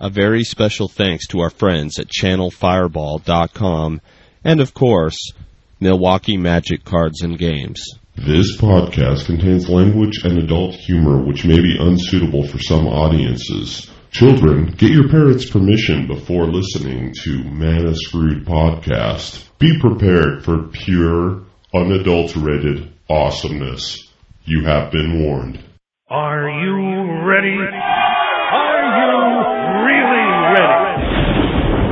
A very special thanks to our friends at channelfireball.com and, of course, Milwaukee Magic Cards and Games. This podcast contains language and adult humor which may be unsuitable for some audiences. Children, get your parents' permission before listening to Mana Screwed Podcast. Be prepared for pure, unadulterated awesomeness. You have been warned. Are you ready? You really ready?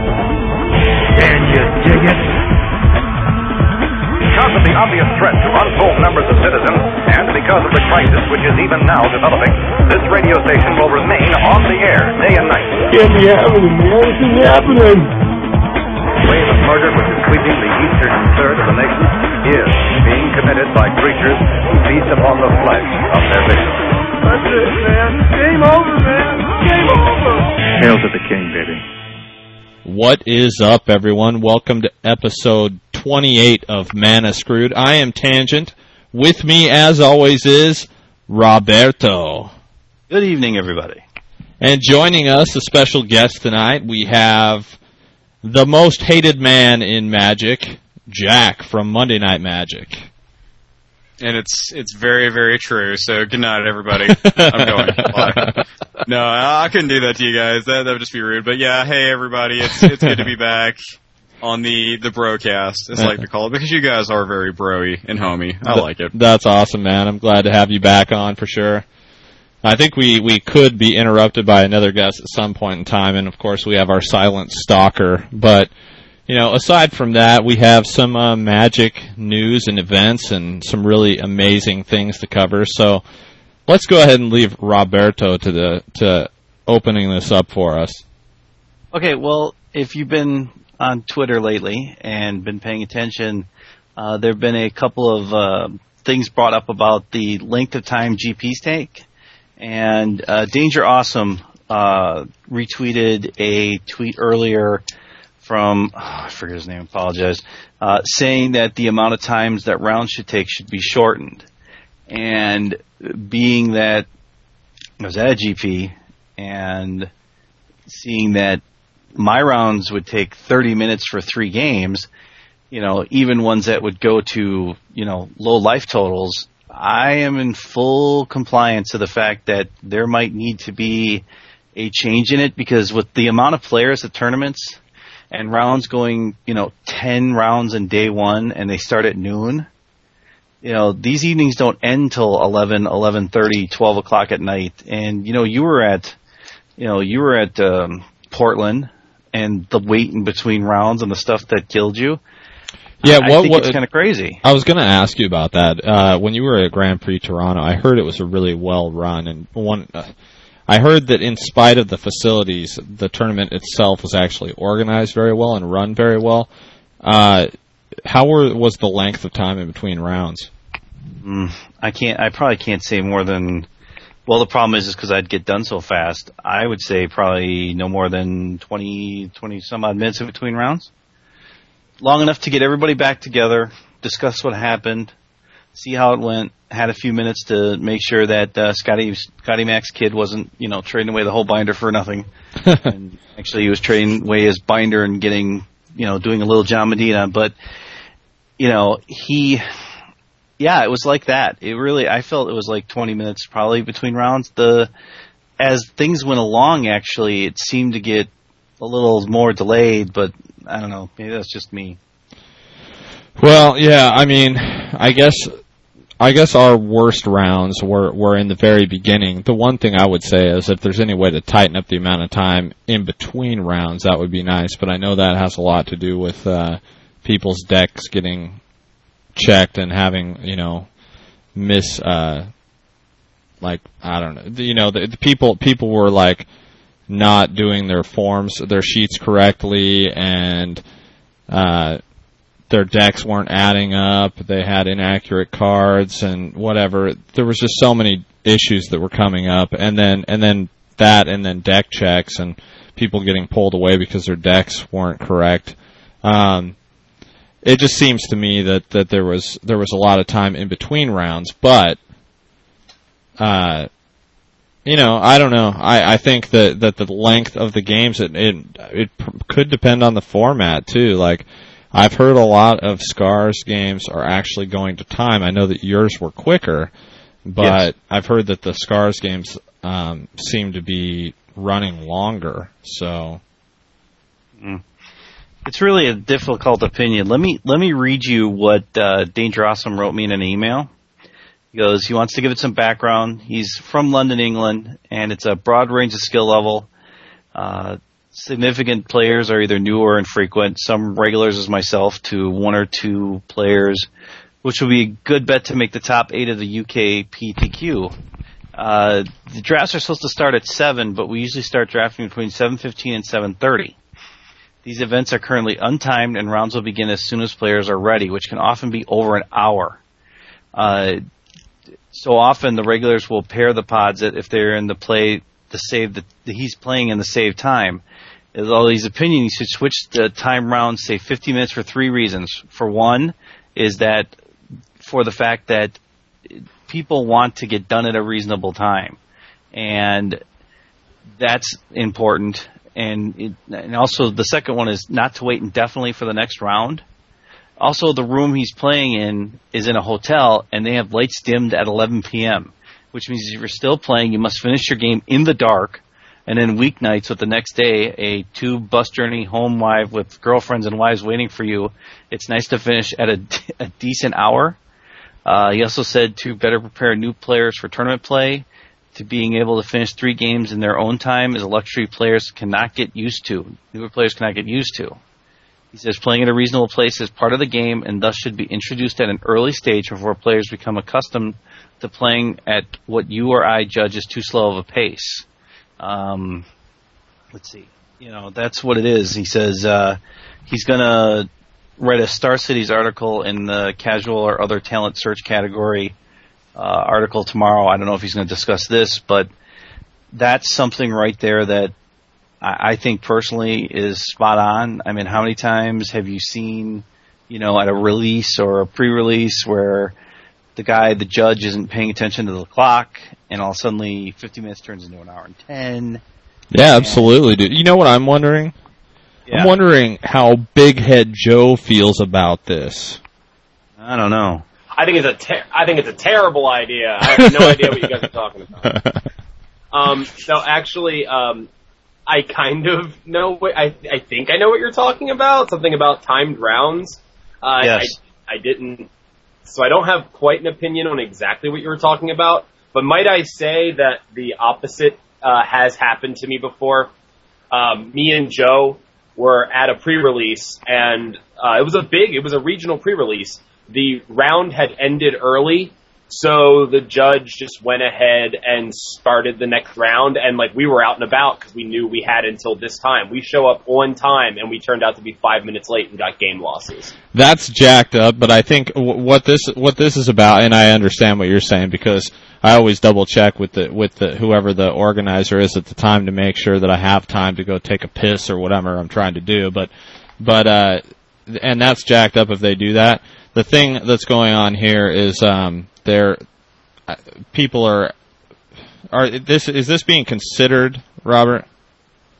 Can you dig it? Because of the obvious threat to untold numbers of citizens, and because of the crisis which is even now developing, this radio station will remain on the air day and night. Can't be happening, man. This is happening. The wave of murder which is sweeping the eastern third of the nation is being committed by creatures who feast upon the flesh of their victims. That's it, man. Game over, man. Game over. Hail to the king, baby. What is up, everyone? Welcome to episode 28 of Mana Screwed. I am Tangent. With me, as always, is Roberto. Good evening, everybody. And joining us, a special guest tonight, we have the most hated man in Magic, Jack from Monday Night Magic. and it's it's very very true. So good night, everybody. I'm going. Bye. No, I couldn't do that to you guys. That that would just be rude. But yeah, hey everybody, it's it's good to be back on the the broadcast, as I like to call it, because you guys are very broy and homey. I like it. That's awesome, man. I'm glad to have you back on for sure. I think we, we could be interrupted by another guest at some point in time, and of course we have our silent stalker. But, you know, aside from that, we have some uh, magic news and events and some really amazing things to cover. So let's go ahead and leave Roberto to the to opening this up for us. Okay, well, if you've been on Twitter lately and been paying attention, uh, there have been a couple of uh, things brought up about the length of time GPs take. And uh, Danger Awesome uh, retweeted a tweet earlier from, oh, I forget his name, apologize, uh, saying that the amount of times that rounds should take should be shortened. And being that I was at a GP and seeing that my rounds would take 30 minutes for three games, you know, even ones that would go to, you know, low life totals, I am in full compliance to the fact that there might need to be a change in it because with the amount of players at tournaments and rounds going, you know, 10 rounds in day one and they start at noon, you know, these evenings don't end till 11, 11.30, 12 o'clock at night. And, you know, you were at, you know, you were at, um, Portland and the wait in between rounds and the stuff that killed you. Yeah, I what, think what it's kind of crazy. I was going to ask you about that. Uh, when you were at Grand Prix Toronto, I heard it was a really well run, and one. Uh, I heard that in spite of the facilities, the tournament itself was actually organized very well and run very well. Uh, how were, was the length of time in between rounds? Mm, I can't. I probably can't say more than. Well, the problem is, is because I'd get done so fast. I would say probably no more than 20, 20 some odd minutes in between rounds. Long enough to get everybody back together, discuss what happened, see how it went. Had a few minutes to make sure that uh, Scotty Scotty Mac's kid wasn't, you know, trading away the whole binder for nothing. and actually, he was trading away his binder and getting, you know, doing a little John Medina. But, you know, he yeah, it was like that. It really, I felt it was like 20 minutes probably between rounds. The, as things went along, actually, it seemed to get a little more delayed, but I don't know. Maybe that's just me. Well, yeah, I mean, I guess, I guess our worst rounds were were in the very beginning. The one thing I would say is if there's any way to tighten up the amount of time in between rounds, that would be nice. But I know that has a lot to do with uh, people's decks getting checked and having you know miss uh like I don't know you know the, the people people were like not doing their forms their sheets correctly and uh their decks weren't adding up they had inaccurate cards and whatever. There was just so many issues that were coming up and then and then that and then deck checks and people getting pulled away because their decks weren't correct. Um it just seems to me that, that there was there was a lot of time in between rounds, but uh, you know, I don't know. I, I think that, that the length of the games, it, it, it could depend on the format too. Like, I've heard a lot of Scars games are actually going to time. I know that yours were quicker, but Yes. I've heard that the Scars games, um, seem to be running longer. So, It's really a difficult opinion. Let me let me read you what uh, Danger Awesome wrote me in an email. He goes, he wants to give it some background. He's from London, England, and it's a broad range of skill level. Uh, significant players are either new or infrequent. Some regulars, as myself, to one or two players, which would be a good bet to make the top eight of the UK PTQ. Uh, the drafts are supposed to start at seven, but we usually start drafting between 7:15 and 7:30. These events are currently untimed and rounds will begin as soon as players are ready, which can often be over an hour. Uh, so often the regulars will pair the pods if they're in the play, the save that he's playing in the save time. Although his opinion, he should switch the time rounds, say 50 minutes for three reasons. For one, is that for the fact that people want to get done at a reasonable time. And that's important. And, it, and also the second one is not to wait indefinitely for the next round. Also, the room he's playing in is in a hotel, and they have lights dimmed at 11 p.m., which means if you're still playing, you must finish your game in the dark. And then weeknights with the next day, a two bus journey home live with girlfriends and wives waiting for you. It's nice to finish at a, a decent hour. Uh, he also said to better prepare new players for tournament play, to being able to finish three games in their own time is a luxury players cannot get used to. Newer players cannot get used to. He says playing at a reasonable place is part of the game and thus should be introduced at an early stage before players become accustomed to playing at what you or I judge as too slow of a pace. Um, let's see. You know, that's what it is. He says uh, he's going to write a Star Cities article in the casual or other talent search category uh, article tomorrow. I don't know if he's going to discuss this, but that's something right there that I, I think personally is spot on. I mean, how many times have you seen, you know, at a release or a pre-release where the guy, the judge, isn't paying attention to the clock, and all of a sudden, 50 minutes turns into an hour and 10. yeah, absolutely, dude. You know what I'm wondering? Yeah. I'm wondering how Big Head Joe feels about this. I don't know. I think it's a ter- I think it's a terrible idea. I have no idea what you guys are talking about. Um, no, actually, um, I kind of know what I I think I know what you're talking about. Something about timed rounds. Uh, Yes. I, I didn't, so I don't have quite an opinion on exactly what you were talking about. But might I say that the opposite uh, has happened to me before? Um, me and Joe were at a pre-release, and uh, it was a big, it was a regional pre-release. The round had ended early, so the judge just went ahead and started the next round, and like we were out and about because we knew we had until this time. We show up on time, and we turned out to be five minutes late and got game losses. That's jacked up, but I think what this what this is about, and I understand what you're saying because I always double check with the with the whoever the organizer is at the time to make sure that I have time to go take a piss or whatever I'm trying to do. But but uh, and that's jacked up if they do that. The thing that's going on here is um, they're uh, people are are this is this being considered, Robert?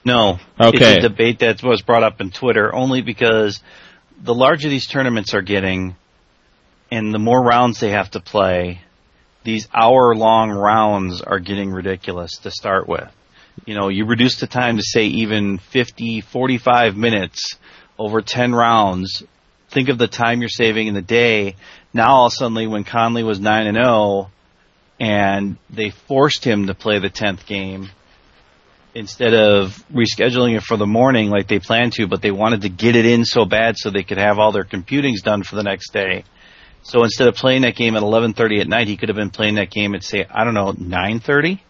No. Okay. It's a debate that was brought up in Twitter only because the larger these tournaments are getting and the more rounds they have to play, these hour long rounds are getting ridiculous to start with. You know, you reduce the time to say even 50, 45 minutes over 10 rounds. Think of the time you're saving in the day. Now all of a sudden when Conley was 9 and 0 and they forced him to play the 10th game, instead of rescheduling it for the morning like they planned to, but they wanted to get it in so bad so they could have all their computings done for the next day. So instead of playing that game at 11:30 at night, he could have been playing that game at say I don't know 9:30.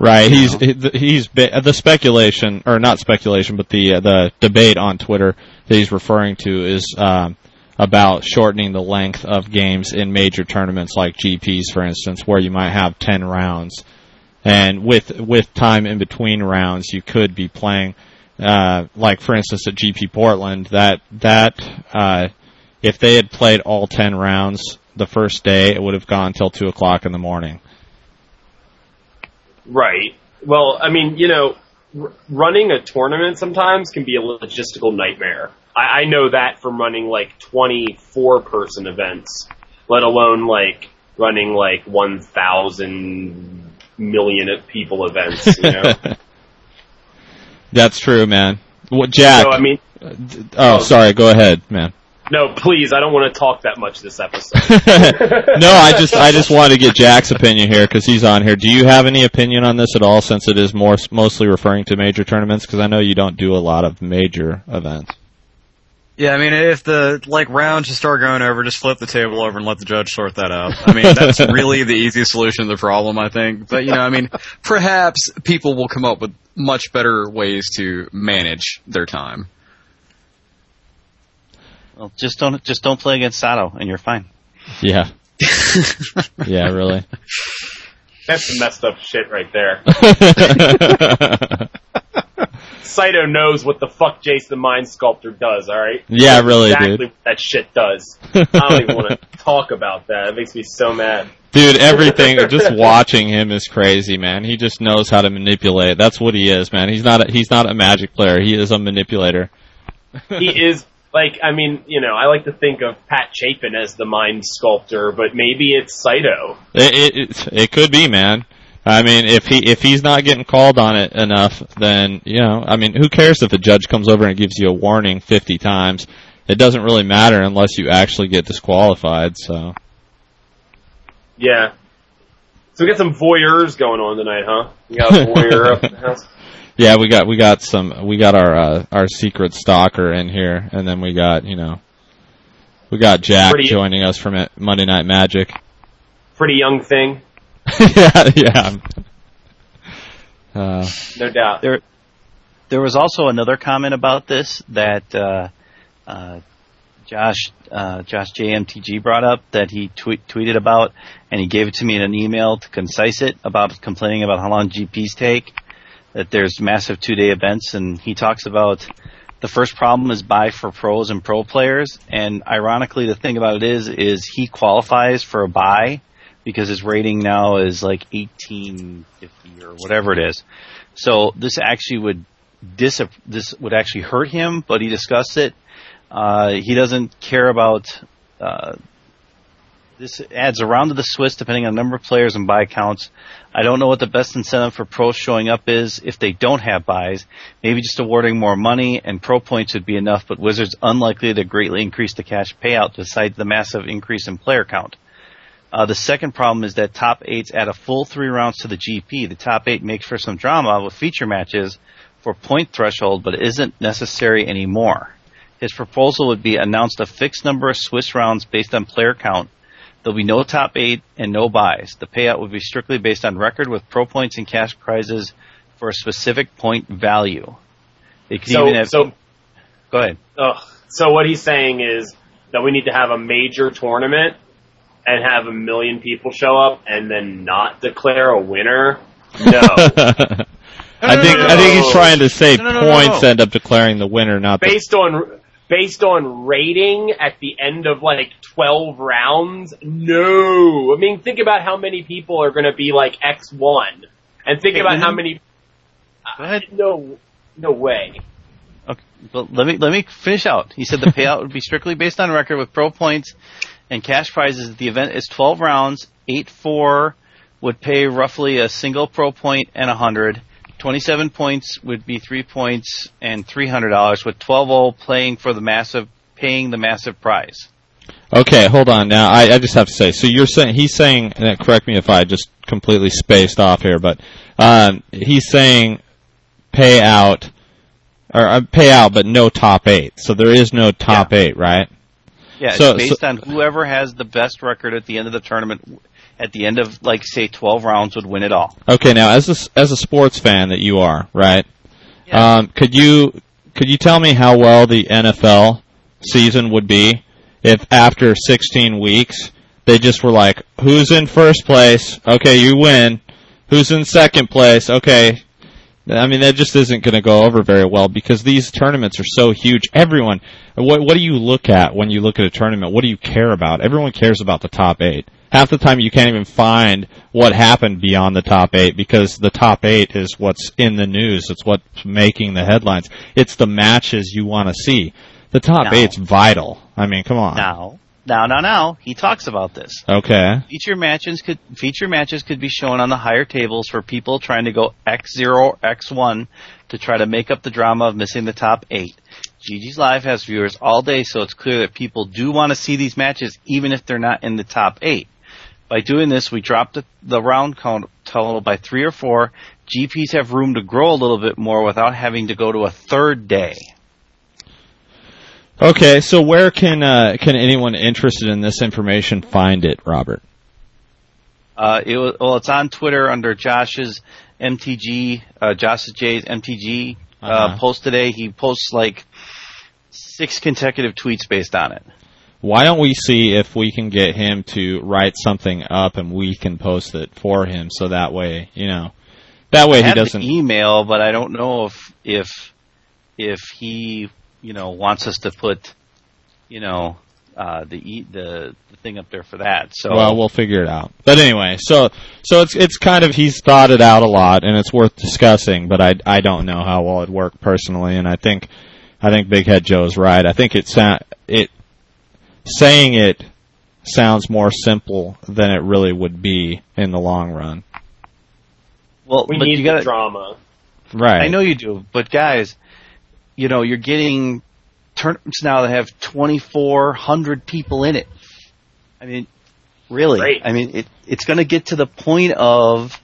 Right. He's he's ba- the speculation or not speculation, but the uh, the debate on Twitter that he's referring to is um, about shortening the length of games in major tournaments like GPs, for instance, where you might have ten rounds, and with with time in between rounds, you could be playing. Uh, like for instance at GP Portland, that that uh, if they had played all ten rounds the first day, it would have gone till two o'clock in the morning Right. Well, I mean, you know, r- running a tournament sometimes can be a logistical nightmare. I, I know that from running like 24 person events, let alone like running like 1,000 million people events, you know? That's true, man. What, Jack? so, I mean, oh, oh, sorry. Go ahead, man. No, please, I don't want to talk that much this episode. no, I just I just wanted to get Jack's opinion here because he's on here. Do you have any opinion on this at all? Since it is more mostly referring to major tournaments, because I know you don't do a lot of major events. Yeah, I mean, if the like round should start going over, just flip the table over and let the judge sort that out. I mean, that's really the easiest solution to the problem, I think. But you know, I mean, perhaps people will come up with much better ways to manage their time. Well, just don't just don't play against Saito, and you're fine. Yeah. yeah, really. That's some messed up shit right there. Saito knows what the fuck Jason the Mind Sculptor does, alright? Yeah, really, exactly dude. what that shit does. I don't even want to talk about that. It makes me so mad. Dude, everything, just watching him is crazy, man. He just knows how to manipulate. That's what he is, man. He's not a, he's not a magic player. He is a manipulator. He is, like, I mean, you know, I like to think of Pat Chapin as the Mind Sculptor, but maybe it's Saito. It, it, it, it could be, man. I mean, if he if he's not getting called on it enough, then you know, I mean, who cares if a judge comes over and gives you a warning fifty times? It doesn't really matter unless you actually get disqualified. So Yeah. So we got some voyeurs going on tonight, huh? We got a voyeur up in the house. Yeah, we got we got some we got our uh, our secret stalker in here, and then we got you know we got Jack Pretty- joining us from Monday Night Magic. Pretty young thing, yeah, yeah. Uh, no doubt. There, there was also another comment about this that uh, uh, Josh uh, Josh JMTG brought up that he tweet, tweeted about, and he gave it to me in an email to concise it about complaining about how long GPs take. That there's massive two day events, and he talks about the first problem is buy for pros and pro players, and ironically, the thing about it is, is he qualifies for a buy because his rating now is like 1850 or whatever it is. So this actually would dis this would actually hurt him, but he discussed it. Uh, he doesn't care about uh, this adds around to the Swiss depending on the number of players and buy counts. I don't know what the best incentive for pros showing up is if they don't have buys. Maybe just awarding more money and pro points would be enough, but Wizards unlikely to greatly increase the cash payout besides the massive increase in player count. Uh, the second problem is that top eights add a full three rounds to the GP. The top eight makes for some drama with feature matches for point threshold, but isn't necessary anymore. His proposal would be announced a fixed number of Swiss rounds based on player count. There'll be no top eight and no buys. The payout would be strictly based on record with pro points and cash prizes for a specific point value. They could So, even have. so, go ahead. ugh. so what he's saying is that we need to have a major tournament and have a million people show up and then not declare a winner. No. I think I think he's trying to say No, no, no, no, points no. end up declaring the winner, not the based on based on rating at the end of like 12 rounds no i mean think about how many people are going to be like x1 and think Okay, about how many Go ahead. no no way Okay, but let me let me finish out. He said the payout would be strictly based on record with pro points and cash prizes. The event is 12 rounds. Eight four would pay roughly a single pro point and a hundred. 27 points would be three points and three hundred dollars, with 12 all playing for the massive, paying the massive prize. Okay, hold on. Now, I, I just have to say. So you're saying he's saying. And correct me if I just completely spaced off here, but um, he's saying pay out or uh, pay out, but no top eight. So there is no top eight, right? Yeah, So- it's based so- on whoever has the best record at the end of the tournament. At the end of like say 12 rounds would win it all. Okay, now as a, as a sports fan that you are, right? Yeah. Um, could you could you tell me how well the NFL season would be if after 16 weeks they just were like, "Who's in first place? Okay, you win. Who's in second place? Okay." I mean, that just isn't going to go over very well because these tournaments are so huge. Everyone, what what do you look at when you look at a tournament? What do you care about? Everyone cares about the top eight. Half the time you can't even find what happened beyond the top eight because the top eight is what's in the news. It's what's making the headlines. It's the matches you want to see. The top No. eight's vital. I mean, come on. Now, now, now, now, he talks about this. Okay. Feature matches could feature matches could be shown on the higher tables for people trying to go X zero X one to try to make up the drama of missing the top eight. GG's Live has viewers all day, so it's clear that people do want to see these matches, even if they're not in the top eight. By doing this, we drop the, the round count total by three or four. GPs have room to grow a little bit more without having to go to a third day. Okay, so where can uh, can anyone interested in this information find it, Robert? Uh, it well, it's on Twitter under Josh's MTG, uh, Josh's J's MTG uh, Uh-huh. post today. He posts like six consecutive tweets based on it. Why don't we see if we can get him to write something up and we can post it for him so that way, you know, that way he doesn't. email, but I don't know if if if he you know wants us to put you know uh, the e- the the thing up there for that. So Well, we'll figure it out. But anyway, so so it's it's kind of he's thought it out a lot and it's worth discussing. But I I don't know how well it worked personally, and I think I think Big Head Joe's right. I think it sa- it saying it sounds more simple than it really would be in the long run. well, We need you gotta, the drama. Right. I know you do, but guys, you know, you're getting tournaments now that have 2,400 people in it. I mean, really? Great. I mean, it, it's going to get to the point of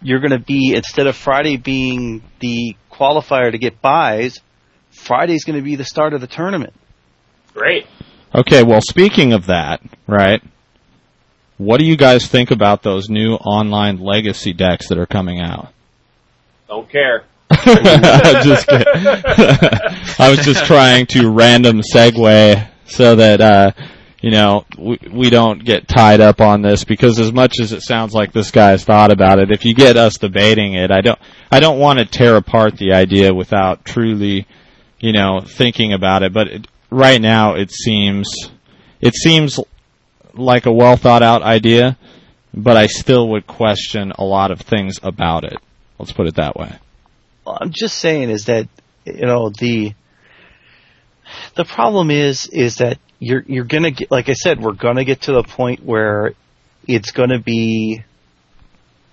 you're going to be instead of Friday being the qualifier to get buys, Friday's going to be the start of the tournament. Great. Okay, well, speaking of that, right? What do you guys think about those new online legacy decks that are coming out? Don't care. just. I was just trying to random segue so that uh, you know we, we don't get tied up on this because as much as it sounds like this guy's thought about it, if you get us debating it, I don't I don't want to tear apart the idea without truly you know thinking about it. But it, right now it seems it seems like a well thought out idea, but I still would question a lot of things about it. Let's put it that way. Well, I'm just saying is that you know the the problem is is that you're you're gonna get like I said we're gonna get to the point where it's gonna be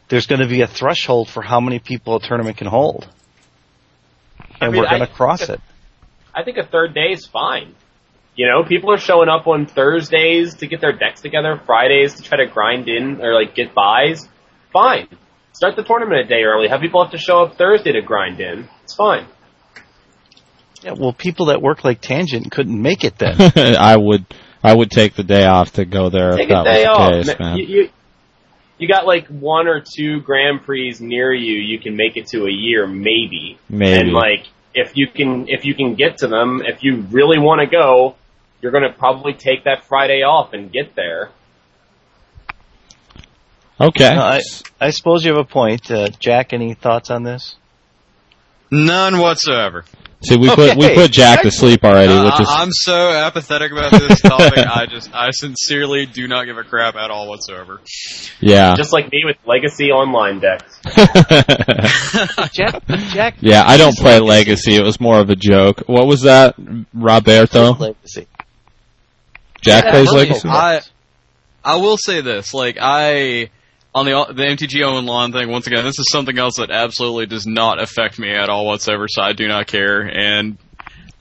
there's gonna be a threshold for how many people a tournament can hold, and mean, we're gonna I- cross it. I think a third day is fine. You know, people are showing up on Thursdays to get their decks together, Fridays to try to grind in or like get buys. Fine. Start the tournament a day early. Have people have to show up Thursday to grind in. It's fine. Yeah, well, people that work like Tangent couldn't make it then. I would I would take the day off to go there Take if a that day was off. case, man. You, you, you got like one or two Grand Prix near you. You can make it to a year, maybe. Maybe. And like, if you can, if you can get to them, if you really want to go, you're going to probably take that Friday off and get there. okay. No, I I suppose you have a point, uh, Jack. Any thoughts on this? None whatsoever. See, we put we put Jack to sleep already, Uh, which is I- I'm so apathetic about this topic. I just, I sincerely do not give a crap at all whatsoever. yeah. Just like me with Legacy Online decks. Jack, Jack. yeah, I don't play Legacy. It was more of a joke. What was that, Roberto? Legacy. Jack Yeah, plays Legacy. I, I will say this, like I, on the the MTG online thing, once again, this is something else that absolutely does not affect me at all whatsoever. So I do not care, and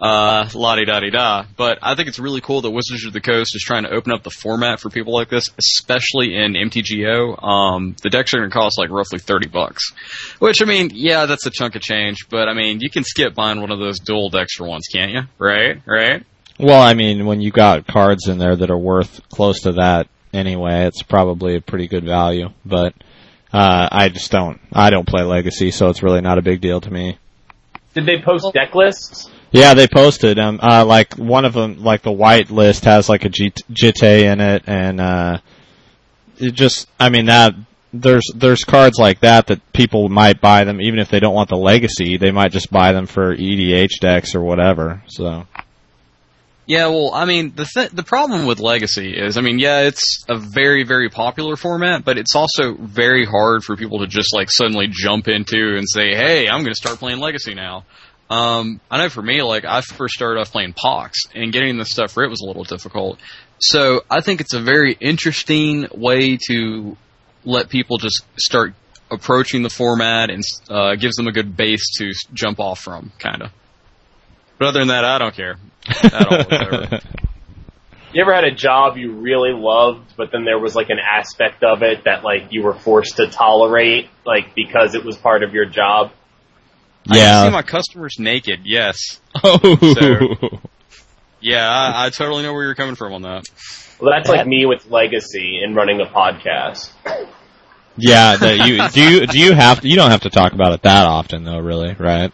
uh, la di da di da. But I think it's really cool that Wizards of the Coast is trying to open up the format for people like this, especially in MTGO. Um, the decks are going to cost like roughly thirty bucks, which I mean, yeah, that's a chunk of change. But I mean, you can skip buying one of those dual decks for once, can't you? Right? Right? Well, I mean, when you got cards in there that are worth close to that anyway, it's probably a pretty good value. But uh, I just don't. I don't play Legacy, so it's really not a big deal to me. Did they post deck lists? Yeah, they posted um uh like one of them like the white list has like a G- Jitte in it and uh it just I mean that there's there's cards like that that people might buy them even if they don't want the legacy they might just buy them for EDH decks or whatever so Yeah, well, I mean, the th- the problem with Legacy is, I mean, yeah, it's a very very popular format, but it's also very hard for people to just like suddenly jump into and say, "Hey, I'm going to start playing Legacy now." Um, I know for me, like I first started off playing Pox, and getting the stuff for it was a little difficult. So I think it's a very interesting way to let people just start approaching the format and uh, gives them a good base to jump off from, kind of. But other than that, I don't care at all whatsoever. You ever had a job you really loved, but then there was like an aspect of it that like you were forced to tolerate, like because it was part of your job? I see Yeah. my customers naked. Yes. Oh. Yeah, I, I totally know where you're coming from on that. Well, that's like me with legacy and running a podcast. yeah. That you do you do you have to, you don't have to talk about it that often though, really, right?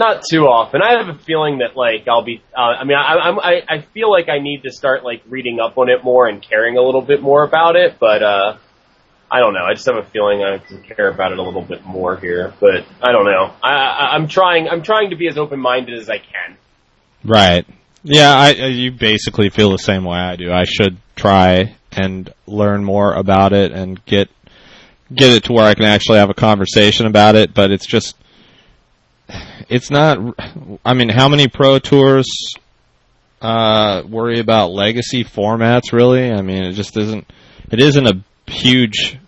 Not too often. I have a feeling that like I'll be. Uh, I mean, I, I'm. I, I feel like I need to start like reading up on it more and caring a little bit more about it. But uh, I don't know. I just have a feeling I to care about it a little bit more here. But I don't know. I, I, I'm trying. I'm trying to be as open minded as I can. Right. Yeah, I uh, you basically feel the same way I do. I should try and learn more about it and get get it to where I can actually have a conversation about it, but it's just it's not I mean, how many pro tours uh worry about legacy formats really? I mean, it just isn't it isn't a huge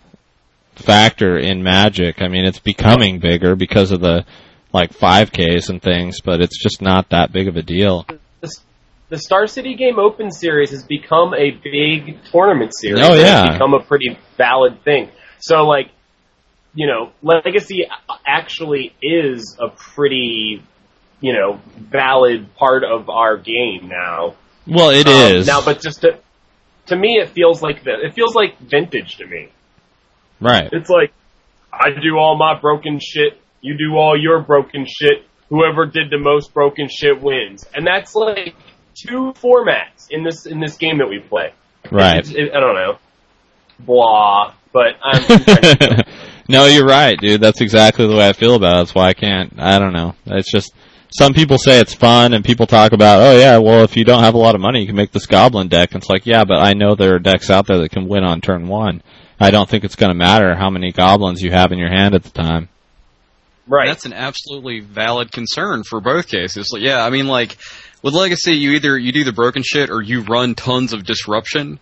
factor in Magic. I mean, it's becoming bigger because of the like 5Ks and things, but it's just not that big of a deal. The Star City Game Open Series has become a big tournament series. Oh, yeah. It's become a pretty valid thing. So like, you know, Legacy actually is a pretty, you know, valid part of our game now. Well, it Um, is now, but just to, to me, it feels like the, it feels like vintage to me. right. It's like I do all my broken shit, you do all your broken shit. Whoever did the most broken shit wins, and that's like two formats in this in this game that we play. Right. It- I don't know. Blah. But I'm. I'm trying to- no, you're right, dude. That's exactly the way I feel about it. That's why I can't. I don't know. It's just some people say it's fun, and people talk about, oh yeah, well if you don't have a lot of money, you can make this goblin deck. And it's like, yeah, but I know there are decks out there that can win on turn one. I don't think it's going to matter how many goblins you have in your hand at the time. right. That's an absolutely valid concern for both cases. Like, yeah, I mean, like with Legacy, you either you do the broken shit or you run tons of disruption.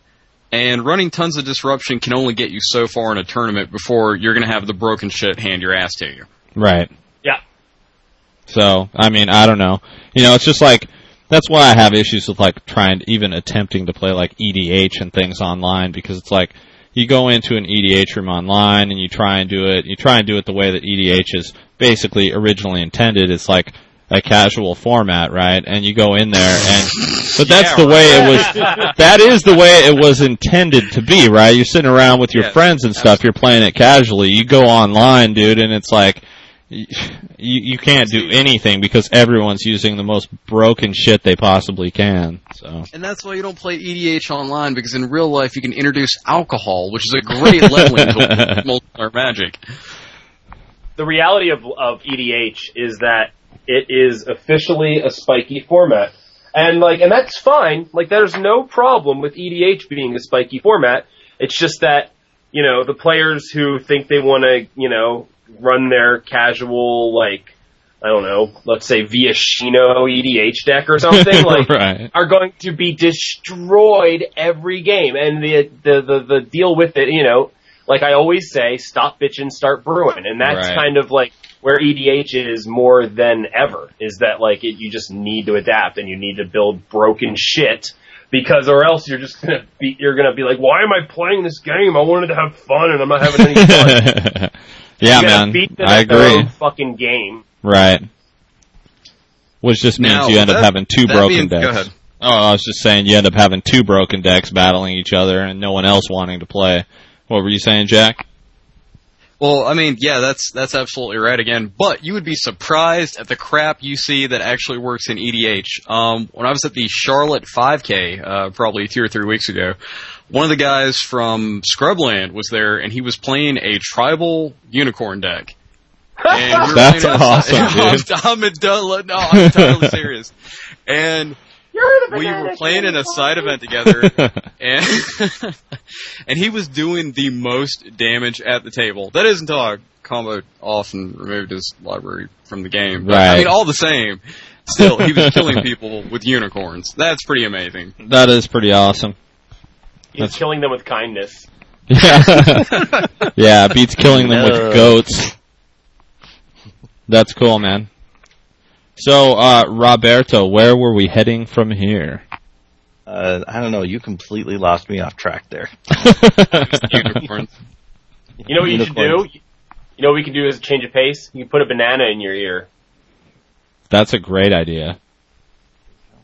And running tons of disruption can only get you so far in a tournament before you're going to have the broken shit hand your ass to you. Right. Yeah. So, I mean, I don't know. You know, it's just like that's why I have issues with like trying even attempting to play like EDH and things online because it's like you go into an EDH room online and you try and do it, you try and do it the way that EDH is basically originally intended. It's like a casual format, right? And you go in there and but that's Yeah, the way it was that is the way it was intended to be, right? You're sitting around with your Yes, friends and stuff, you're playing it casually. You go online, dude, and it's like you you can't do anything because everyone's using the most broken shit they possibly can. So And that's why you don't play EDH online because in real life you can introduce alcohol, which is a great leveling tool for multiplayer Magic. the reality of of EDH is that it is officially a spiky format. And like and that's fine. Like there's no problem with EDH being a spiky format. It's just that, you know, the players who think they want to, you know, run their casual like I don't know, let's say Viashino EDH deck or something like right. are going to be destroyed every game. And the, the, the, the deal with it, you know, like I always say, stop bitching, start brewing. And that's Right. kind of like where EDH is more than ever, is that like it, you just need to adapt and you need to build broken shit because or else you're just gonna be, you're gonna be like, why am I playing this game? I wanted to have fun and I'm not having any fun. yeah, you man. beat them I at their agree. own fucking game. Right. Which just means Now, you end up having two broken being- decks. go ahead. Oh, I was just saying you end up having two broken decks battling each other and no one else wanting to play. What were you saying, Jack? Well, I mean, yeah, that's that's absolutely right again. But you would be surprised at the crap you see that actually works in EDH. Um, when I was at the Charlotte 5K, uh, probably two or three weeks ago, one of the guys from Scrubland was there, and he was playing a tribal unicorn deck. And we were That's playing it- awesome, dude. I'm, I'm, no, I'm entirely serious. And You're the we were playing in a side event together, and and he was doing the most damage at the table. That is until I combo off and removed his library from the game. But, I mean, all the same, still he was killing people with unicorns. That's pretty amazing. that is pretty awesome. He's That's- killing them with kindness. Yeah, yeah, beats killing them No. with goats. That's cool, man. So, uh, Roberto, where were we heading from here? Uh, I don't know. You completely lost me off track there. Unicorns. You know what you should do? You know what we can do is change of pace? You can put a banana in your ear. That's a great idea.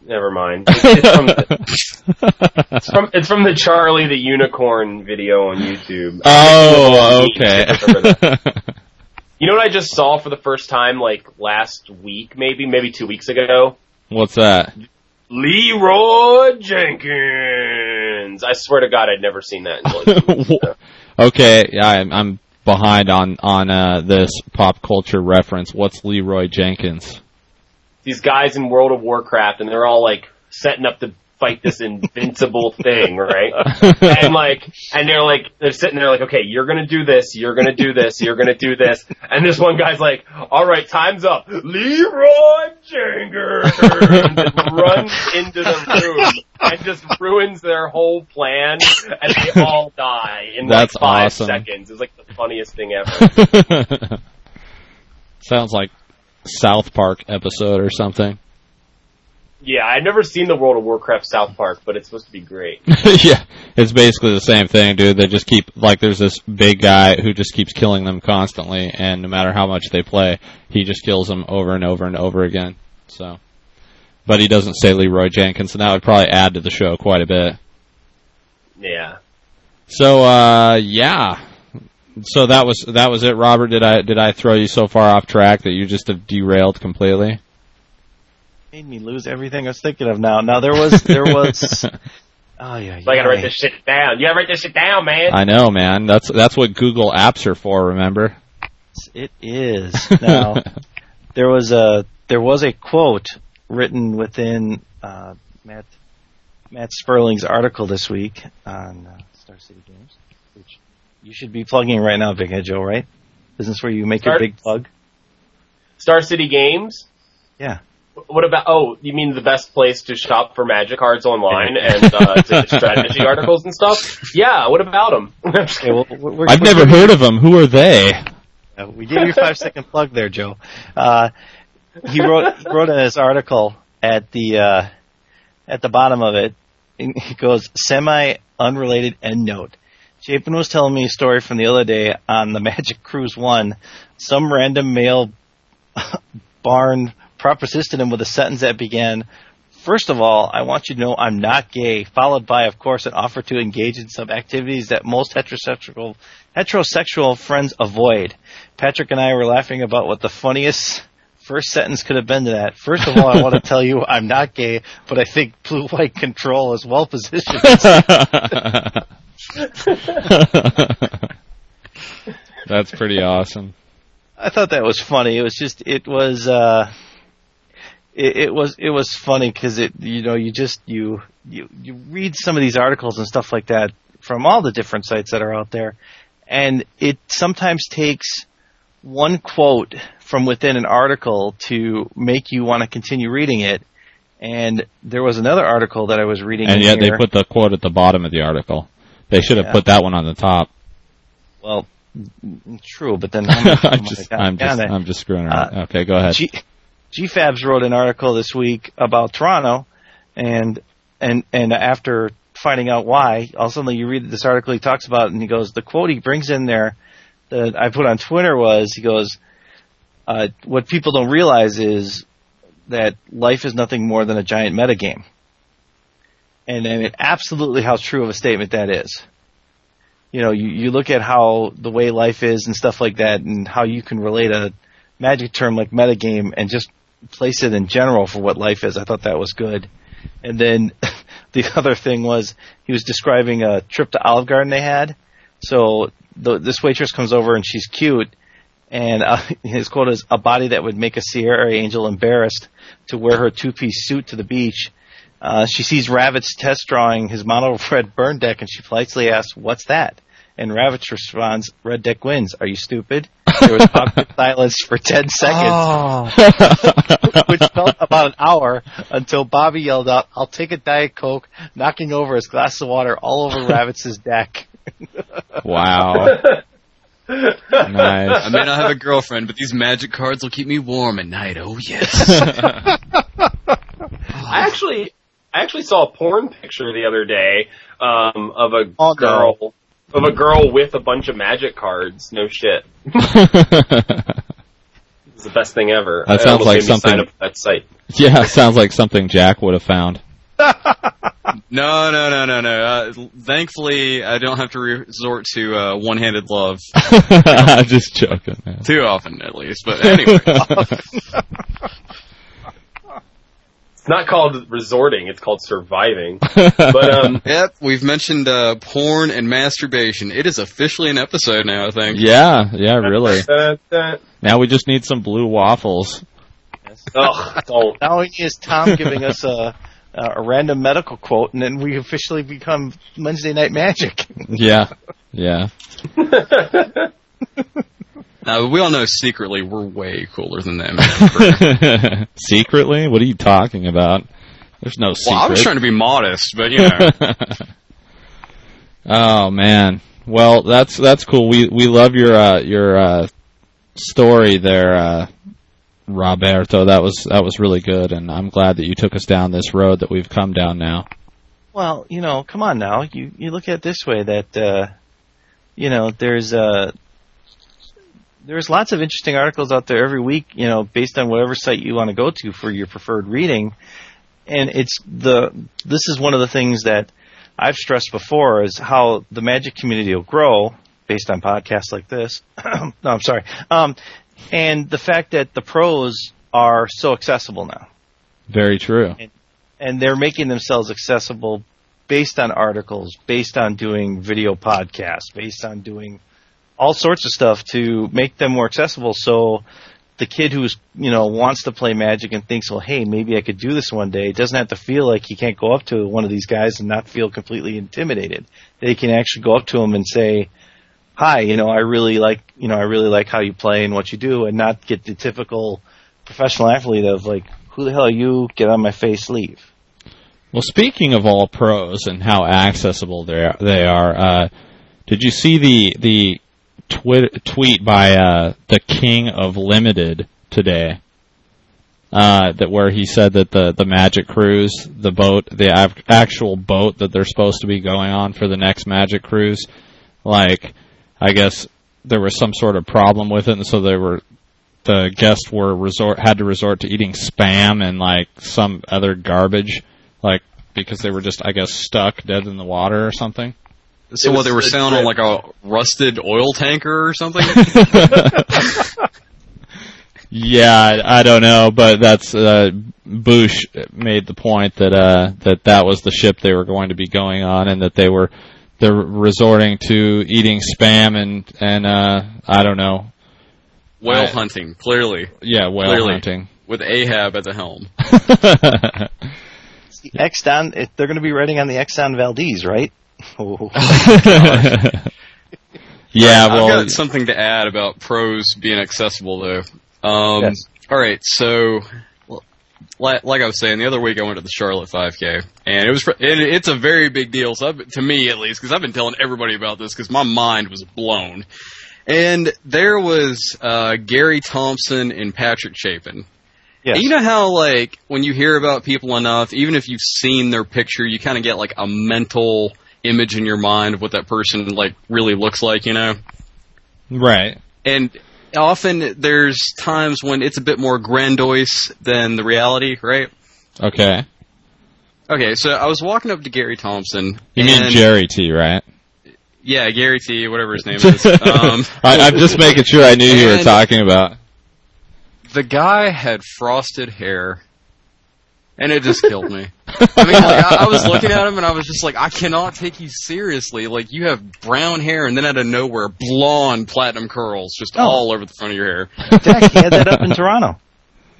Never mind. It's, it's, from the, it's from it's from the Charlie the Unicorn video on YouTube. oh, okay. You know what I just saw for the first time like last week, maybe, maybe two weeks ago? What's that? Leroy Jenkins. I swear to God, I'd never seen that. Until two weeks ago. okay, I'm, I'm behind on on uh, this pop culture reference. What's Leroy Jenkins? These guys in World of Warcraft, and they're all like setting up to fight this invincible thing, right? and like, and they're like, they're sitting there like, okay, you're gonna do this, you're gonna do this, you're gonna do this, and this one guy's like, all right, time's up, Leroy and runs into the room and just ruins their whole plan, and they all die in That's like five awesome. seconds. It's like the funniest thing ever. Sounds like South Park episode or something. Yeah, I've never seen the World of Warcraft South Park, but it's supposed to be great. yeah, it's basically the same thing, dude. They just keep like there's this big guy who just keeps killing them constantly, and no matter how much they play, he just kills them over and over and over again. So, but he doesn't say Leroy Jenkins, and that would probably add to the show quite a bit. Yeah. So, uh, yeah. So that was that was it, Robert. Did I did I throw you so far off track that you just have derailed completely? Made me lose everything I was thinking of now. Now there was there was. Oh yeah, So I gotta write this shit down. You gotta write this shit down, man. I know, man. That's that's what Google Apps are for. Remember? It is now. there was a there was a quote written within uh, Matt Matt Sperling's article this week on uh, Star City Games, which you should be plugging right now, Big Head Joe. Right? Isn't this where you make your big plug? Star City Games. Yeah. What about? Oh, you mean the best place to shop for Magic cards online and uh, to strategy articles and stuff? Yeah. What about them? Okay, well, we're, we're, I've we're never heard of them. Who are they? Uh, we gave you a five second plug there, Joe. Uh, he wrote he wrote in his article at the uh, at the bottom of it. He goes semi unrelated end note. Chapin was telling me a story from the other day on the Magic Cruise One. Some random male barn propositioned him with a sentence that began, First of all, I want you to know I'm not gay, followed by, of course, an offer to engage in some activities that most heterosexual heterosexual friends avoid. Patrick and I were laughing about what the funniest first sentence could have been to that. First of all, I want to tell you I'm not gay, but I think blue white control is well positioned. That's pretty awesome. I thought that was funny. It was just, it was, uh, it, it was, it was funny because it, you know, you just, you, you, you read some of these articles and stuff like that from all the different sites that are out there, and it sometimes takes one quote from within an article to make you want to continue reading it. And there was another article that I was reading, And yet they put the quote at the bottom of the article. They should have Yeah. put that one on the top. well, true, but then I'm am just, I'm just. I'm just screwing around. Uh, okay, go ahead. G, GFabs wrote an article this week about Toronto, and and and after finding out why, all of a sudden you read this article he talks about, and he goes, the quote he brings in there that I put on Twitter was, he goes, uh, what people don't realize is that life is nothing more than a giant metagame. And mean, absolutely how true of a statement that is. You know, you, you look at how the way life is and stuff like that and how you can relate a magic term like metagame and just place it in general for what life is. I thought that was good. And then the other thing was he was describing a trip to Olive Garden they had. So the, this waitress comes over and she's cute, and uh, his quote is a body that would make a Serra Angel embarrassed to wear her two-piece suit to the beach. Uh, she sees Ravitz test drawing his mono red burn deck, and she politely asks, "What's that?" And Ravitz responds, "Red deck wins. Are you stupid?" There was awkward silence for ten seconds, which felt about an hour until Bobby yelled out, "I'll take a diet coke," knocking over his glass of water all over Ravitz's deck. Wow. I may not have a girlfriend, but these magic cards will keep me warm at night. Oh yes. I actually, I actually saw a porn picture the other day um, of a Oh, no. Girl, of a girl with a bunch of magic cards. No shit, it's the best thing ever. That sounds like made me sign something- up for that site. yeah, sounds like something Jack would have found. no, no, no, no, no. Uh, thankfully, I don't have to resort to uh, one-handed love I'm just joking, man. too often, at least. But anyway, It's not called resorting; it's called surviving. But um, yep, we've mentioned uh, porn and masturbation. It is officially an episode now. I think. yeah, yeah, really. Now we just need some blue waffles. ugh, don't. Not only is Tom giving us a a random medical quote, and then we officially become Wednesday Night Magic. Yeah, yeah. Now we all know secretly we're way cooler than them. Secretly? What are you talking about? There's no secret. well, I was trying to be modest, but you know. oh man. Well, that's that's cool. We we love your uh, your uh, story there, uh, Roberto. That was that was really good, and I'm glad that you took us down this road that we've come down now. Well, you know, come on now. You you look at it this way that uh you know, there's uh there's lots of interesting articles out there every week, you know, based on whatever site you want to go to for your preferred reading. And it's the this is one of the things that I've stressed before is how the magic community will grow based on podcasts like this. no, I'm sorry. Um and the fact that the pros are so accessible now Very true. and they're making themselves accessible based on articles, based on doing video podcasts, based on doing all sorts of stuff to make them more accessible. So the kid who's you know wants to play Magic and thinks, well, hey, maybe I could do this one day, doesn't have to feel like he can't go up to one of these guys and not feel completely intimidated. They can actually go up to him and say. Hi, you know, I really like, you know, I really like how you play and what you do and not get the typical professional athlete of like, who the hell are you? Get on my face, leave. Well, speaking of all pros and how accessible they are, they are uh, did you see the the twit- tweet by uh, the King of Limited today? Uh, that where he said that the the Magic Cruise, the boat, the av- actual boat that they're supposed to be going on for the next Magic Cruise, like I guess there was some sort of problem with it, and so they were the guests were resort had to resort to eating spam and like some other garbage, like because they were just I guess stuck dead in the water or something. So what they were a sailing on like a rusted oil tanker or something? Yeah, I, I don't know, but that's uh, Bush made the point that uh, that that was the ship they were going to be going on, and that they were they're resorting to eating spam and and uh, I don't know, Whale I- hunting, clearly, yeah, whale Clearly. hunting. with Ahab at the helm. the Exxon, it, they're going to be riding on the Exxon Valdez, right? Oh. yeah, I've well, got something to add about pros being accessible though. Um, Yes. All right, so like, like I was saying, the other week I went to the Charlotte 5K, and it was it, it's a very big deal. So I've, to me, at least, because I've been telling everybody about this, because my mind was blown. And there was uh, Gary Thompson and Patrick Chapin. Yes. And you know how like when you hear about people enough, even if you've seen their picture, you kind of get like a mental image in your mind of what that person like really looks like, you know? right. And often there's times when it's a bit more grandiose than the reality, right? Okay. Okay, so I was walking up to Gary Thompson. You mean Gerry T, right? Yeah, Gary T, whatever his name is. Um, I, I'm just making sure I knew you were talking about. the guy had frosted hair, and it just killed me. I mean, like, I, I was looking at him and I was just like, I cannot take you seriously. Like, you have brown hair, and then out of nowhere, blonde platinum curls just Oh. all over the front of your hair. Jack, he had that up in Toronto.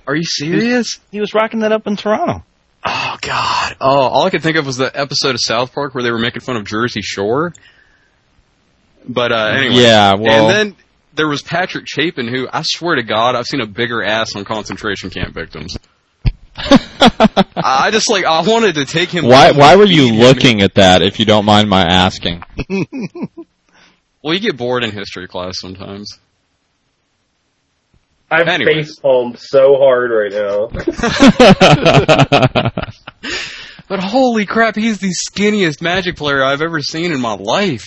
Are you serious? He was rocking that up in Toronto. Oh God. Oh, all I could think of was the episode of South Park where they were making fun of Jersey Shore. But uh, anyway. Yeah, well- And then there was Patrick Chapin, who I swear to God, I've seen a bigger ass on concentration camp victims. I just like I wanted to take him. Why why were you Feed him. looking at that if you don't mind my asking? Well, you get bored in history class sometimes. I've Anyways. face palmed so hard right now. But holy crap, he's the skinniest Magic player I've ever seen in my life.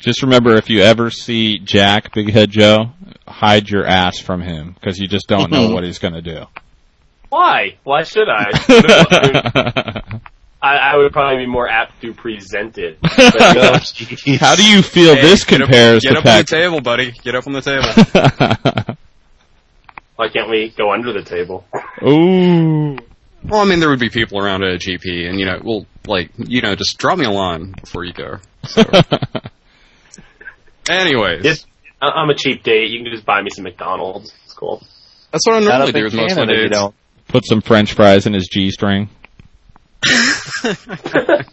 just remember if you ever see Jack Big Head Joe, hide your ass from him because you just don't know what he's going to do. Why? Why should I? I, I would probably be more apt to present it. But, you know, How do you feel Hey, this get up- Get to up on the table, buddy. Get up on the table. why can't we go under the table? Ooh. well, I mean, there would be people around at a GP, and you know, well, like, you know, just drop me a line before you go. So. Anyways, It's- I- I'm a cheap date. You can just buy me some McDonald's. It's cool. that's what I Not normally up do with most of my Canada, you dates. Don't. Put some French fries in his G string.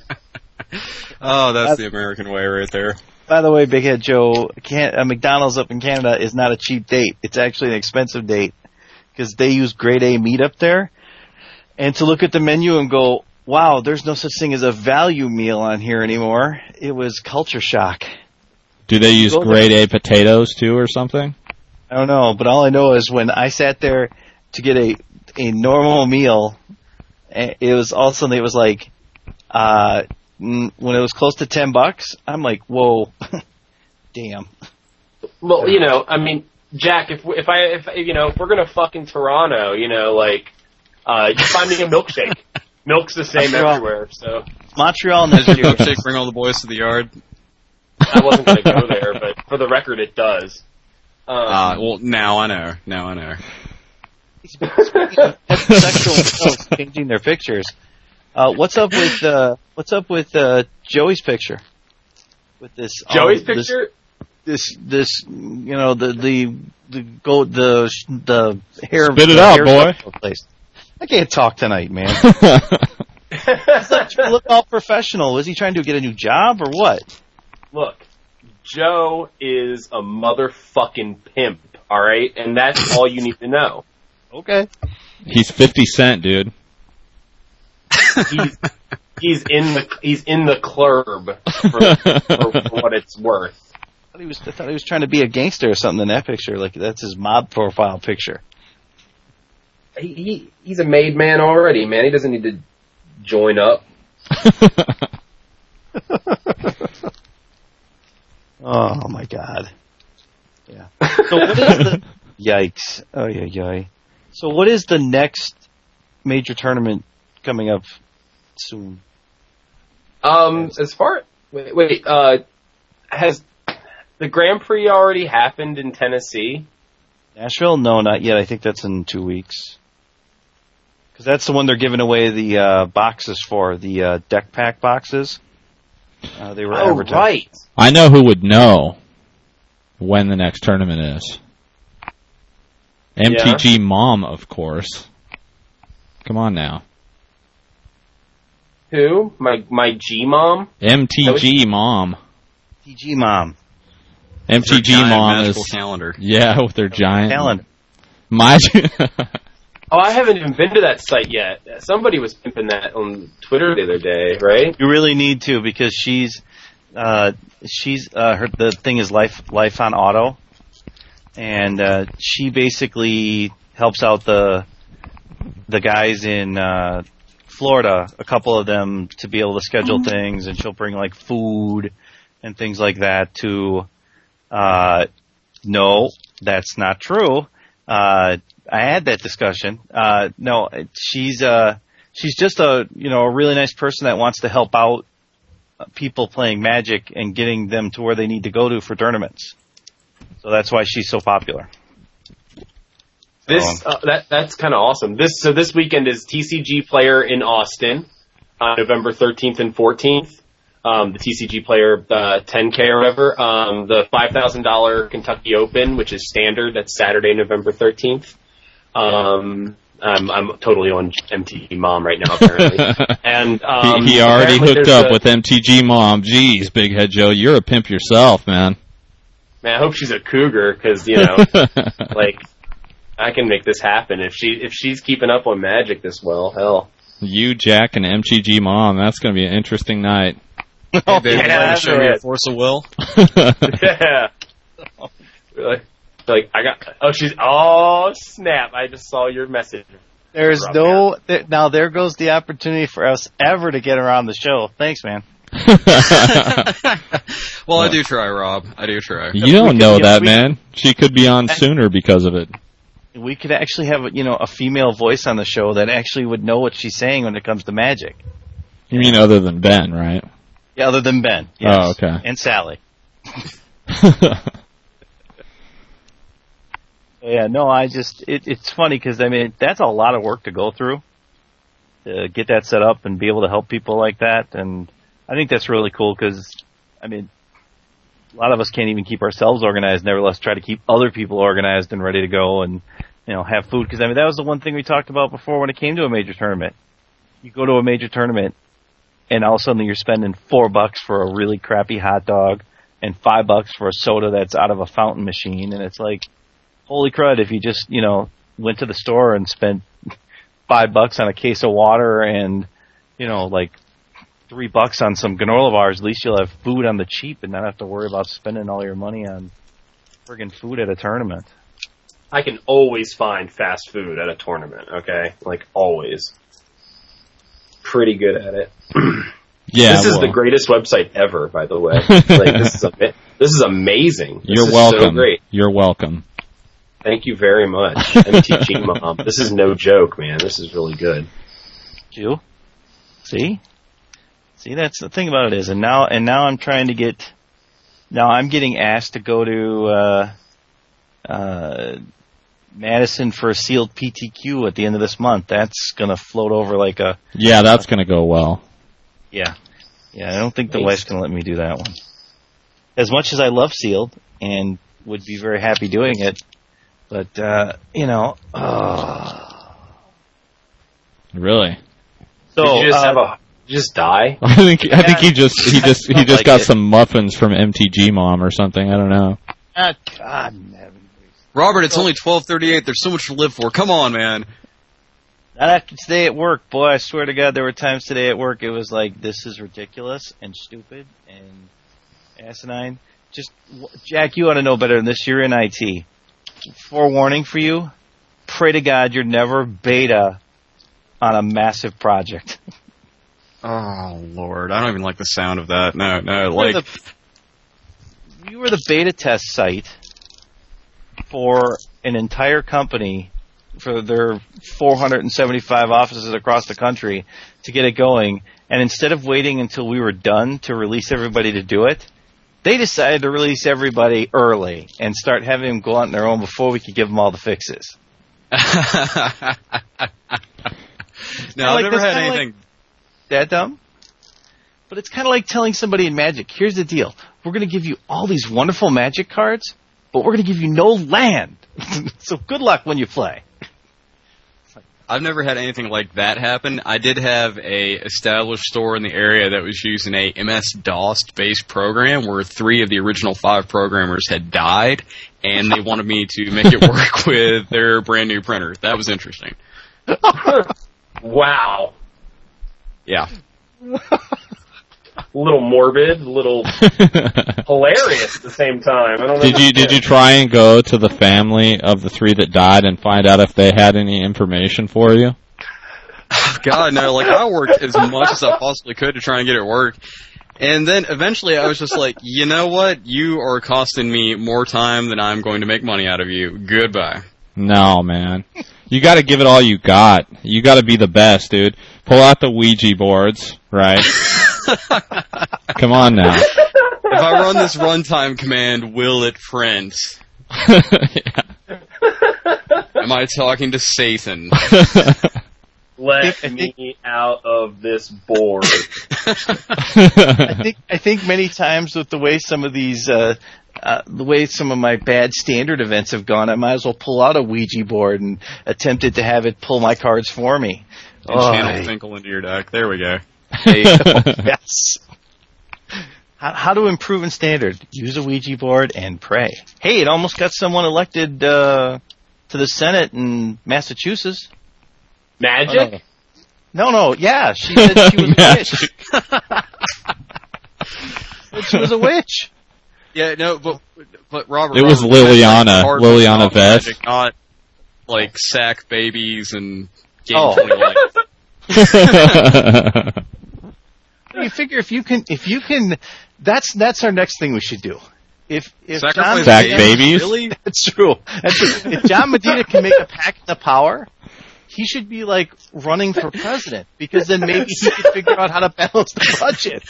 Oh, that's the American way right there. By the way, Big Head Joe, can, uh, McDonald's up in Canada is not a cheap date. It's actually an expensive date because they use grade A meat up there. And to look at the menu and go, wow, there's no such thing as a value meal on here anymore. It was culture shock. Do they use Go there. grade A potatoes too or something? I don't know, but all I know is when I sat there to get a a normal meal, it was all of a sudden it was like, uh, mm, when it was close to ten bucks, I'm like, whoa, damn. Well, you know, I mean, Jack, if if I if you know if we're gonna fuck in Toronto, you know, like, uh, you find me a milkshake. Milk's the same After all- everywhere, so Montreal Does next your year. milkshake bring all the boys to the yard? I wasn't gonna go there, but for the record, it does. Um, Uh, well, now I know. Now I know. Heterosexual males changing their pictures. Uh, what's up with uh, what's up with uh, Joey's picture? With this Joey's um, picture. This, this you know the the the go the the hair Spit it the out, boy. Place. I can't talk tonight, man. He's not trying to look all professional. Is he trying to get a new job or what? Look, Joe is a motherfucking pimp. All right, and that's all you need to know. Okay. He's 50 Cent, dude. He's he's in the he's in the club for, for, for what it's worth. I thought he was I thought he was trying to be a gangster or something in that picture. Like that's his mob profile picture. He, he he's a made man already, man. He doesn't need to join up. Oh my god. Yeah. So what is the yikes? Oh yeah, yeah. So what is the next major tournament coming up soon? Um, as far wait, wait, uh, has the Grand Prix already happened in Tennessee? Nashville? No, not yet. I think that's in two weeks. Because that's the one they're giving away the uh, boxes for the uh, deck pack boxes. Uh, they were Oh, advertised. right. I know who would know when the next tournament is. MTG Mom, of course. Come on now. Who? My my G mom. MTG Mom. TG Mom. MTG Mom is calendar. yeah with their giant calendar. My Oh, I haven't even been to that site yet. Somebody was pimping that on Twitter the other day, right? You really need to because she's uh, she's uh, her the thing is life life on auto, and uh, she basically helps out the the guys in uh, Florida, a couple of them, to be able to schedule things, and she'll bring like food and things like that to. Uh, no, that's not true. Uh, I had that discussion. Uh, no, she's uh, she's just a you know a really nice person that wants to help out people playing Magic and getting them to where they need to go to for tournaments. So that's why she's so popular. This uh, that that's kind of awesome. This so this weekend is TCG Player in Austin on November 13th and 14th. Um, the TCG Player uh, 10K or whatever. Um, the $5,000 Kentucky Open, which is standard, that's Saturday, November 13th. Um, I'm I'm totally on MTG Mom right now apparently. and um, he, he already hooked up a- with MTG Mom. Jeez, Big Head Joe, you're a pimp yourself, man. Man, I hope she's a cougar because you know, like, I can make this happen if she if she's keeping up on Magic this well. Hell, you, Jack, and MTG Mom. That's going to be an interesting night. Hey, oh, baby, yeah, you to show me right. a force of will? yeah. Like, like I got. Oh, she's. Oh snap! I just saw your message. There's Rough, no there, now. There goes the opportunity for us ever to get her on the show. Thanks, man. Well, I do try, Rob. I do try. you don't know yeah, that, we- man. She could be on sooner because of it. We could actually have you know a female voice on the show that actually would know what she's saying when it comes to magic. You mean other than Ben, right? Yeah, other than Ben. Oh, yes. Oh, okay. And Sally. Yeah, no, I just it, it's funny because I mean that's a lot of work to go through to get that set up and be able to help people like that, and I think that's really cool because I mean a lot of us can't even keep ourselves organized. Nevertheless, try to keep other people organized and ready to go, and you know have food because I mean that was the one thing we talked about before when it came to a major tournament. You go to a major tournament, and all of a sudden you're spending four bucks for a really crappy hot dog and five bucks for a soda that's out of a fountain machine, and it's like holy crud, if you just, you know, went to the store and spent five bucks on a case of water and, you know, like three bucks on some granola bars, at least you'll have food on the cheap and not have to worry about spending all your money on friggin' food at a tournament. I can always find fast food at a tournament. Okay, like always. Pretty good at it. yeah, this is well, the greatest website ever, by the way. like this is ama- this is amazing. This You're is welcome. So great. You're welcome. Thank you very much, MTG Mom. This is no joke, man. This is really good. You? See? See, that's the thing about it is, and now, and now I'm trying to get, now I'm getting asked to go to, uh, uh, Madison for a sealed PTQ at the end of this month. That's gonna float over like a, Yeah, that's going to go well. yeah. Yeah, I don't think the wife's gonna let me do that one. As much as I love sealed and would be very happy doing it, but, uh, you know, uh, Really. so, Did you just uh, have a did you just die? I think I think he just he just he just like got it. some muffins from MTG Mom or something. I don't know. ah, God, heaven. Robert, it's only 12:38. There's so much to live for. Come on, man. Not after today at work, boy. I swear to God, there were times today at work it was like, this is ridiculous and stupid and asinine. Just, Jack, you ought to know better than this. You're in IT. Forewarning for you: pray to God you're never beta on a massive project. Oh Lord, I don't even like the sound of that. No, no, You were like the- you were the beta test site for an entire company for their 475 offices across the country to get it going. And instead of waiting until we were done to release everybody to do it, they decided to release everybody early and start having them go out on their own before we could give them all the fixes. no, I've never had kinda like- anything. That dumb? But it's kind of like telling somebody in Magic, here's the deal. We're going to give you all these wonderful Magic cards, but we're going to give you no land. so good luck when you play. I've never had anything like that happen. I did have a established store in the area that was using a MS DOS based program where three of the original five programmers had died, and they wanted me to make it work with their brand new printer. That was interesting. Wow. Yeah. A little morbid, a little hilarious at the same time. I don't know. Did you did you try and go to the family of the three that died and find out if they had any information for you? God, no, like I worked as much as I possibly could to try and get it work. And then eventually I was just like, you know what? You are costing me more time than I'm going to make money out of you. Goodbye. No, man. You got to give it all you got. You got to be the best, dude. Pull out the Ouija boards, right? Come on now. If I run this runtime command, will it print? Am I talking to Satan? Let me out of this board. I think I think many times with the way some of these uh, uh, the way some of my bad standard events have gone, I might as well pull out a Ouija board and attempt it to have it pull my cards for me. And Oh, channel I- Finkel into your deck. There we go. yes. How, how to improve in standard? Use a Ouija board and pray. Hey, it almost got someone elected uh, to the Senate in Massachusetts. Magic? No, no, yeah, she said she was a witch. Said she was a witch. Yeah, no, but but Robert. It was Robert, Liliana- like hard Liliana knowledge, Vess. magic, not like sack babies and Oh. gainfully. You figure if you can, if you can, that's that's our next thing we should do. If if John Sack Medina- babies? Really? That's true. That's true. If John Medina can make a pact the power, he should be like running for president because then maybe he could figure out how to balance the budget.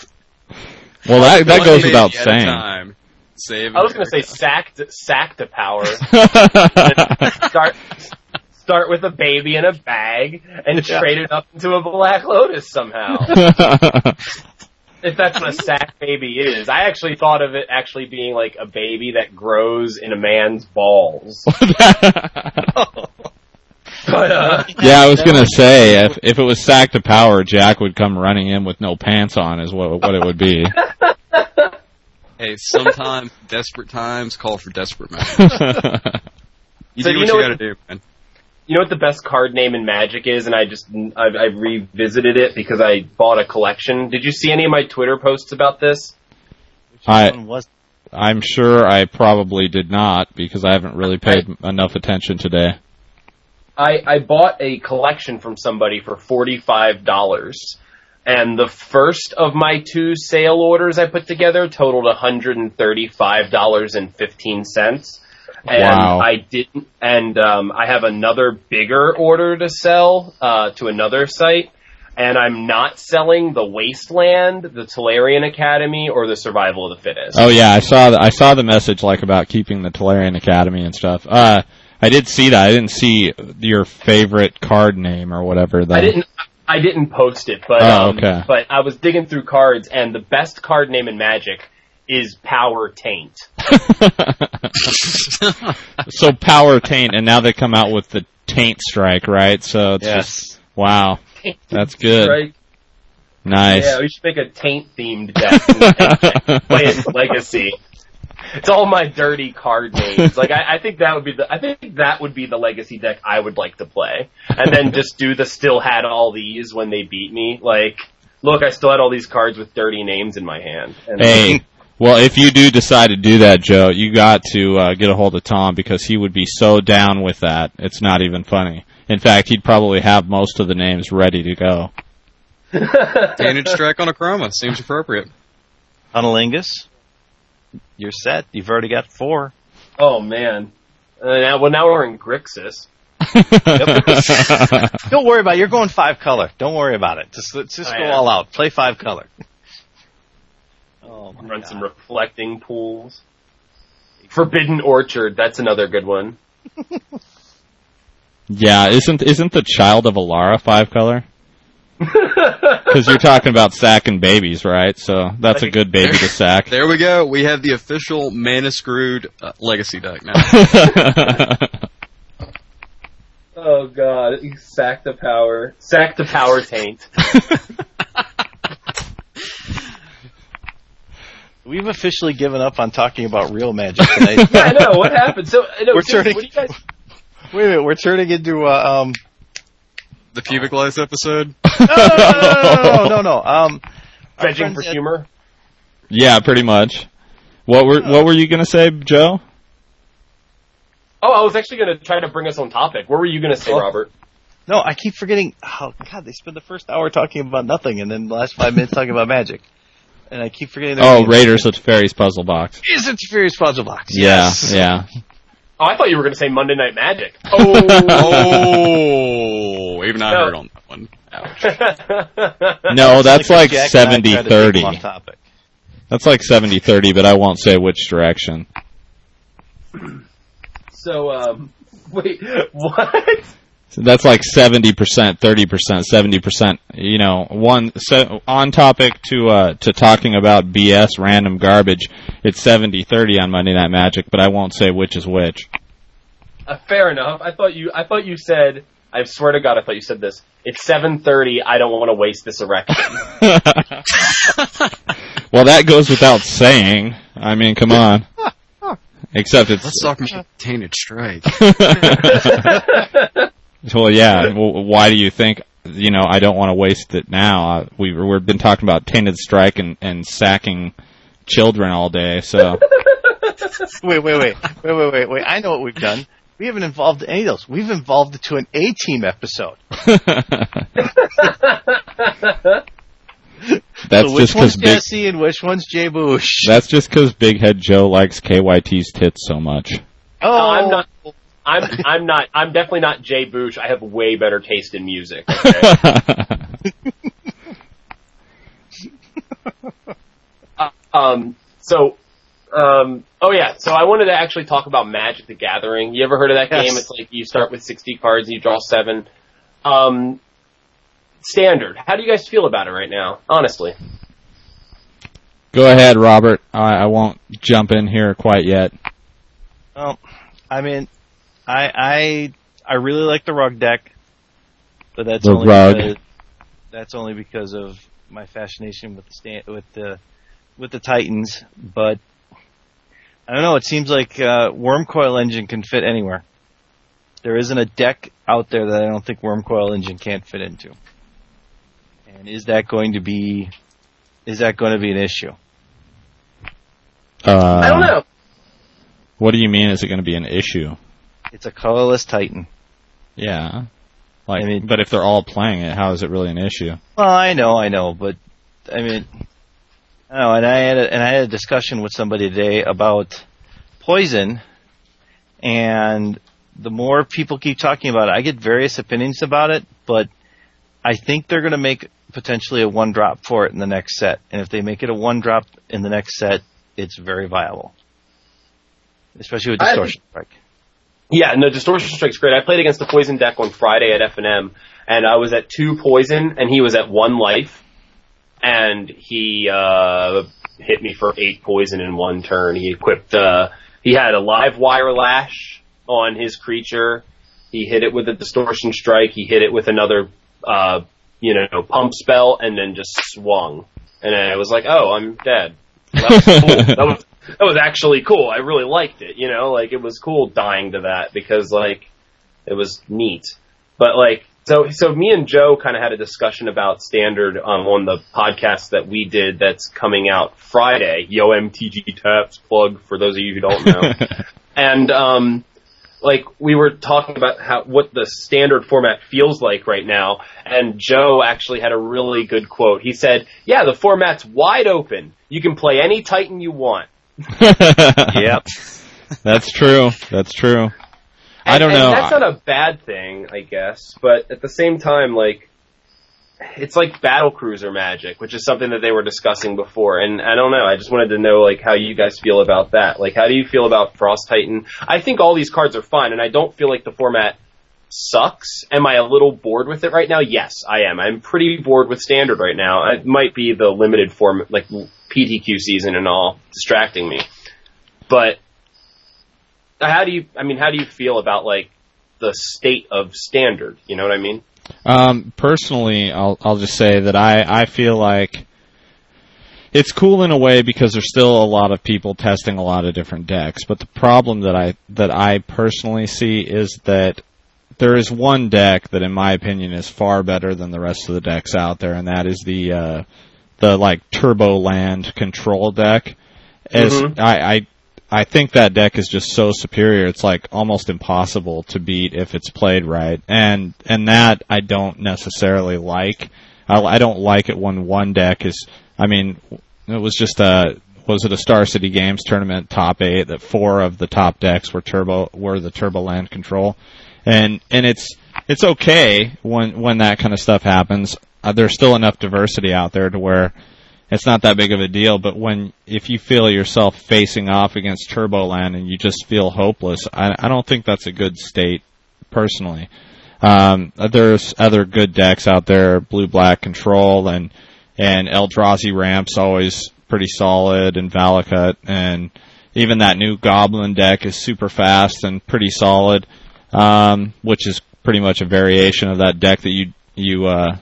well, that that goes without at a saying. Time. Save I was going to say America. sack to, sack to power. start start with a baby in a bag and Yeah. trade it up into a black lotus somehow. if that's what a sack baby is. I actually thought of it actually being like a baby that grows in a man's balls. But uh yeah, I was gonna say if if it was sack to power, Jack would come running in with no pants on, is what what it would be. Hey, sometimes desperate times call for desperate measures. You So do you what know you what- gotta do, man. you know what the best card name in Magic is, and I just I've, I've revisited it because I bought a collection. Did you see any of my Twitter posts about this? I was. I'm sure I probably did not because I haven't really paid enough attention today. I, I bought a collection from somebody for forty-five dollars, and the first of my two sale orders I put together totaled one hundred and thirty-five dollars and fifteen cents. And Wow. I didn't, and um, I have another bigger order to sell uh, to another site, and I'm not selling the Wasteland, the Tolarian Academy, or the Survival of the Fittest. Oh yeah, I saw the, I saw the message like about keeping the Tolarian Academy and stuff. Uh, I did see that. I didn't see your favorite card name or whatever. Though. I didn't. I didn't post it, but Oh, um, but I was digging through cards, and the best card name in Magic is Power Taint. so power taint, and now they come out with the taint strike, right? So it's just wow, that's good. Right? Nice. Yeah, we should make a Taint themed deck play its legacy. It's all my dirty card names. Like I, I think that would be the I think that would be the legacy deck I would like to play, and then just do the still had all these when they beat me. Like, look, I still had all these cards with dirty names in my hand. And Hey, well, if you do decide to do that, Joe, you got to uh, get a hold of Tom because he would be so down with that. It's not even funny. In fact, he'd probably have most of the names ready to go. Tainted strike on a chroma seems appropriate. Unalingus, you're set. You've already got four. oh man, uh, now well now we're in Grixis. Don't worry about it. You're going five color. Don't worry about it. Just let's just I go am. all out. Play five color. Oh my Run God. some reflecting pools. Forbidden Orchard, that's another good one. yeah, isn't isn't the child of Alara five color? Because you're talking about sacking babies, right? So that's a good baby to sack. There we go. We have the official Mana Screwed uh, legacy deck now. Oh god, you sack the power. Sack the power taint. We've officially given up on talking about real magic tonight. yeah, I know, what happened? So, I know, We're Tim, turning- what do you guys, Wait a minute, we're turning into uh, um. The pubic lice episode. No, no, no, no, no, no, no, no. Um, our vegging for at- humor? yeah, pretty much. What were what were you gonna say, Joe? Oh, I was actually gonna try to bring us on topic. What were you gonna say, Oh. Robert? No, I keep forgetting. Oh God, they spend the first hour talking about nothing, and then the last five minutes talking about magic. And I keep forgetting. their Oh, name. Raiders of Fairies puzzle box. Is it Furious Puzzle Box? Yeah, Yes. yeah. Oh, I thought you were gonna say Monday Night Magic. Oh! Oh, even I No. heard on that one. Ouch. No, that's like Jack and I tried to take 70-30. them off topic. That's like 70-30, but I won't say which direction. so, um, wait, what? So that's like 70%, 30%, 70%, you know, one, so on topic to, uh, to talking about BS random garbage, it's 70-30 on Monday Night Magic, but I won't say which is which. Uh, fair enough. I thought you. I thought you said. I swear to God, I thought you said this. It's 7:30. I don't want to waste this erection. well, that goes without saying. I mean, come on. Except it's. Let's talk about Tainted Strike. Well, yeah. Well, why do you think? You know, I don't want to waste it now. Uh, we we've been talking about Tainted Strike and and sacking children all day, so. wait, wait, wait, wait, wait, wait, wait. I know what we've done. We haven't involved any of those. We've involved it to an A team episode. That's so which just one's because big. Jesse and which one's Jay Bush? That's just because Big Head Joe likes KYT's tits so much. oh, I'm not. I'm I'm not. I'm definitely not Jay Boosh. I have way better taste in music. Okay? um. So. Um. Oh yeah. So I wanted to actually talk about Magic: The Gathering. You ever heard of that Yes. game? It's like you start with 60 cards and you draw seven. Um. Standard. How do you guys feel about it right now? Honestly. Go ahead, Robert. I, I won't jump in here quite yet. Well, I mean, I I I really like the rug deck, but that's The only rug. Because, that's only because of my fascination with the stand, with the with the Titans. But I don't know. It seems like uh, Wurmcoil Engine can fit anywhere. There isn't a deck out there that I don't think Wurmcoil Engine can't fit into. And is that going to be is that going to be an issue? Uh, I don't know. What do you mean? Is it going to be an issue? It's a colorless Titan. Yeah. Like, I mean- but if they're all playing it, how is it really an issue? Well, I know, I know, but I mean, I know, and I had a, and I had a discussion with somebody today about poison, and the more people keep talking about it, I get various opinions about it, but I think they're going to make potentially a one drop for it in the next set, and if they make it a one drop in the next set, it's very viable, especially with I- distortion strike. Yeah, no, Distortion Strike's great. I played against the Poison deck on Friday at F&M, and I was at two Poison, and he was at one life, and he, uh, hit me for eight Poison in one turn. He equipped, uh, he had a Livewire Lash on his creature. He hit it with a Distortion Strike. He hit it with another, uh, you know, pump spell, and then just swung. And I was like, oh, I'm dead. That was cool. that was that was actually cool. I really liked it. You know, like it was cool dying to that because like it was neat. But like so so me and Joe kind of had a discussion about standard um, on the podcast that we did that's coming out Friday. Yo MTG Taps plug for those of you who don't know. and um like we were talking about how what the standard format feels like right now and Joe actually had a really good quote. He said, "Yeah, the format's wide open. You can play any Titan you want." yep. That's true. That's true. I don't know. That's not a bad thing, I guess. But at the same time, like, it's like battle cruiser magic, which is something that they were discussing before. And I don't know. I just wanted to know, like, how you guys feel about that. Like, how do you feel about Frost Titan? I think all these cards are fine, and I don't feel like the format sucks. Am I a little bored with it right now? Yes, I am. I'm pretty bored with standard right now. It might be the limited form, like PTQ season and all, distracting me. But how do you? I mean, how do you feel about like the state of standard? You know what I mean? Um, personally, I'll I'll just say that I I feel like it's cool in a way because there's still a lot of people testing a lot of different decks. But the problem that I that I personally see is that there is one deck that, in my opinion, is far better than the rest of the decks out there, and that is the uh, the like Turbo Land control deck. As Mhm. I, I I think that deck is just so superior. It's like almost impossible to beat if it's played right, and and that I don't necessarily like. I, I don't like it when one deck is. I mean, it was just a was it a Star City Games tournament top eight that four of the top decks were turbo were the Turbo Land control, and and it's it's okay when when that kind of stuff happens. Uh, there's still enough diversity out there to where it's not that big of a deal. But when if you feel yourself facing off against Turboland and you just feel hopeless, I, I don't think that's a good state personally. Um, there's other good decks out there, blue black control and and Eldrazi ramps always pretty solid and Valakut and even that new Goblin deck is super fast and pretty solid, um, which is pretty much a variation of that deck that you you uh,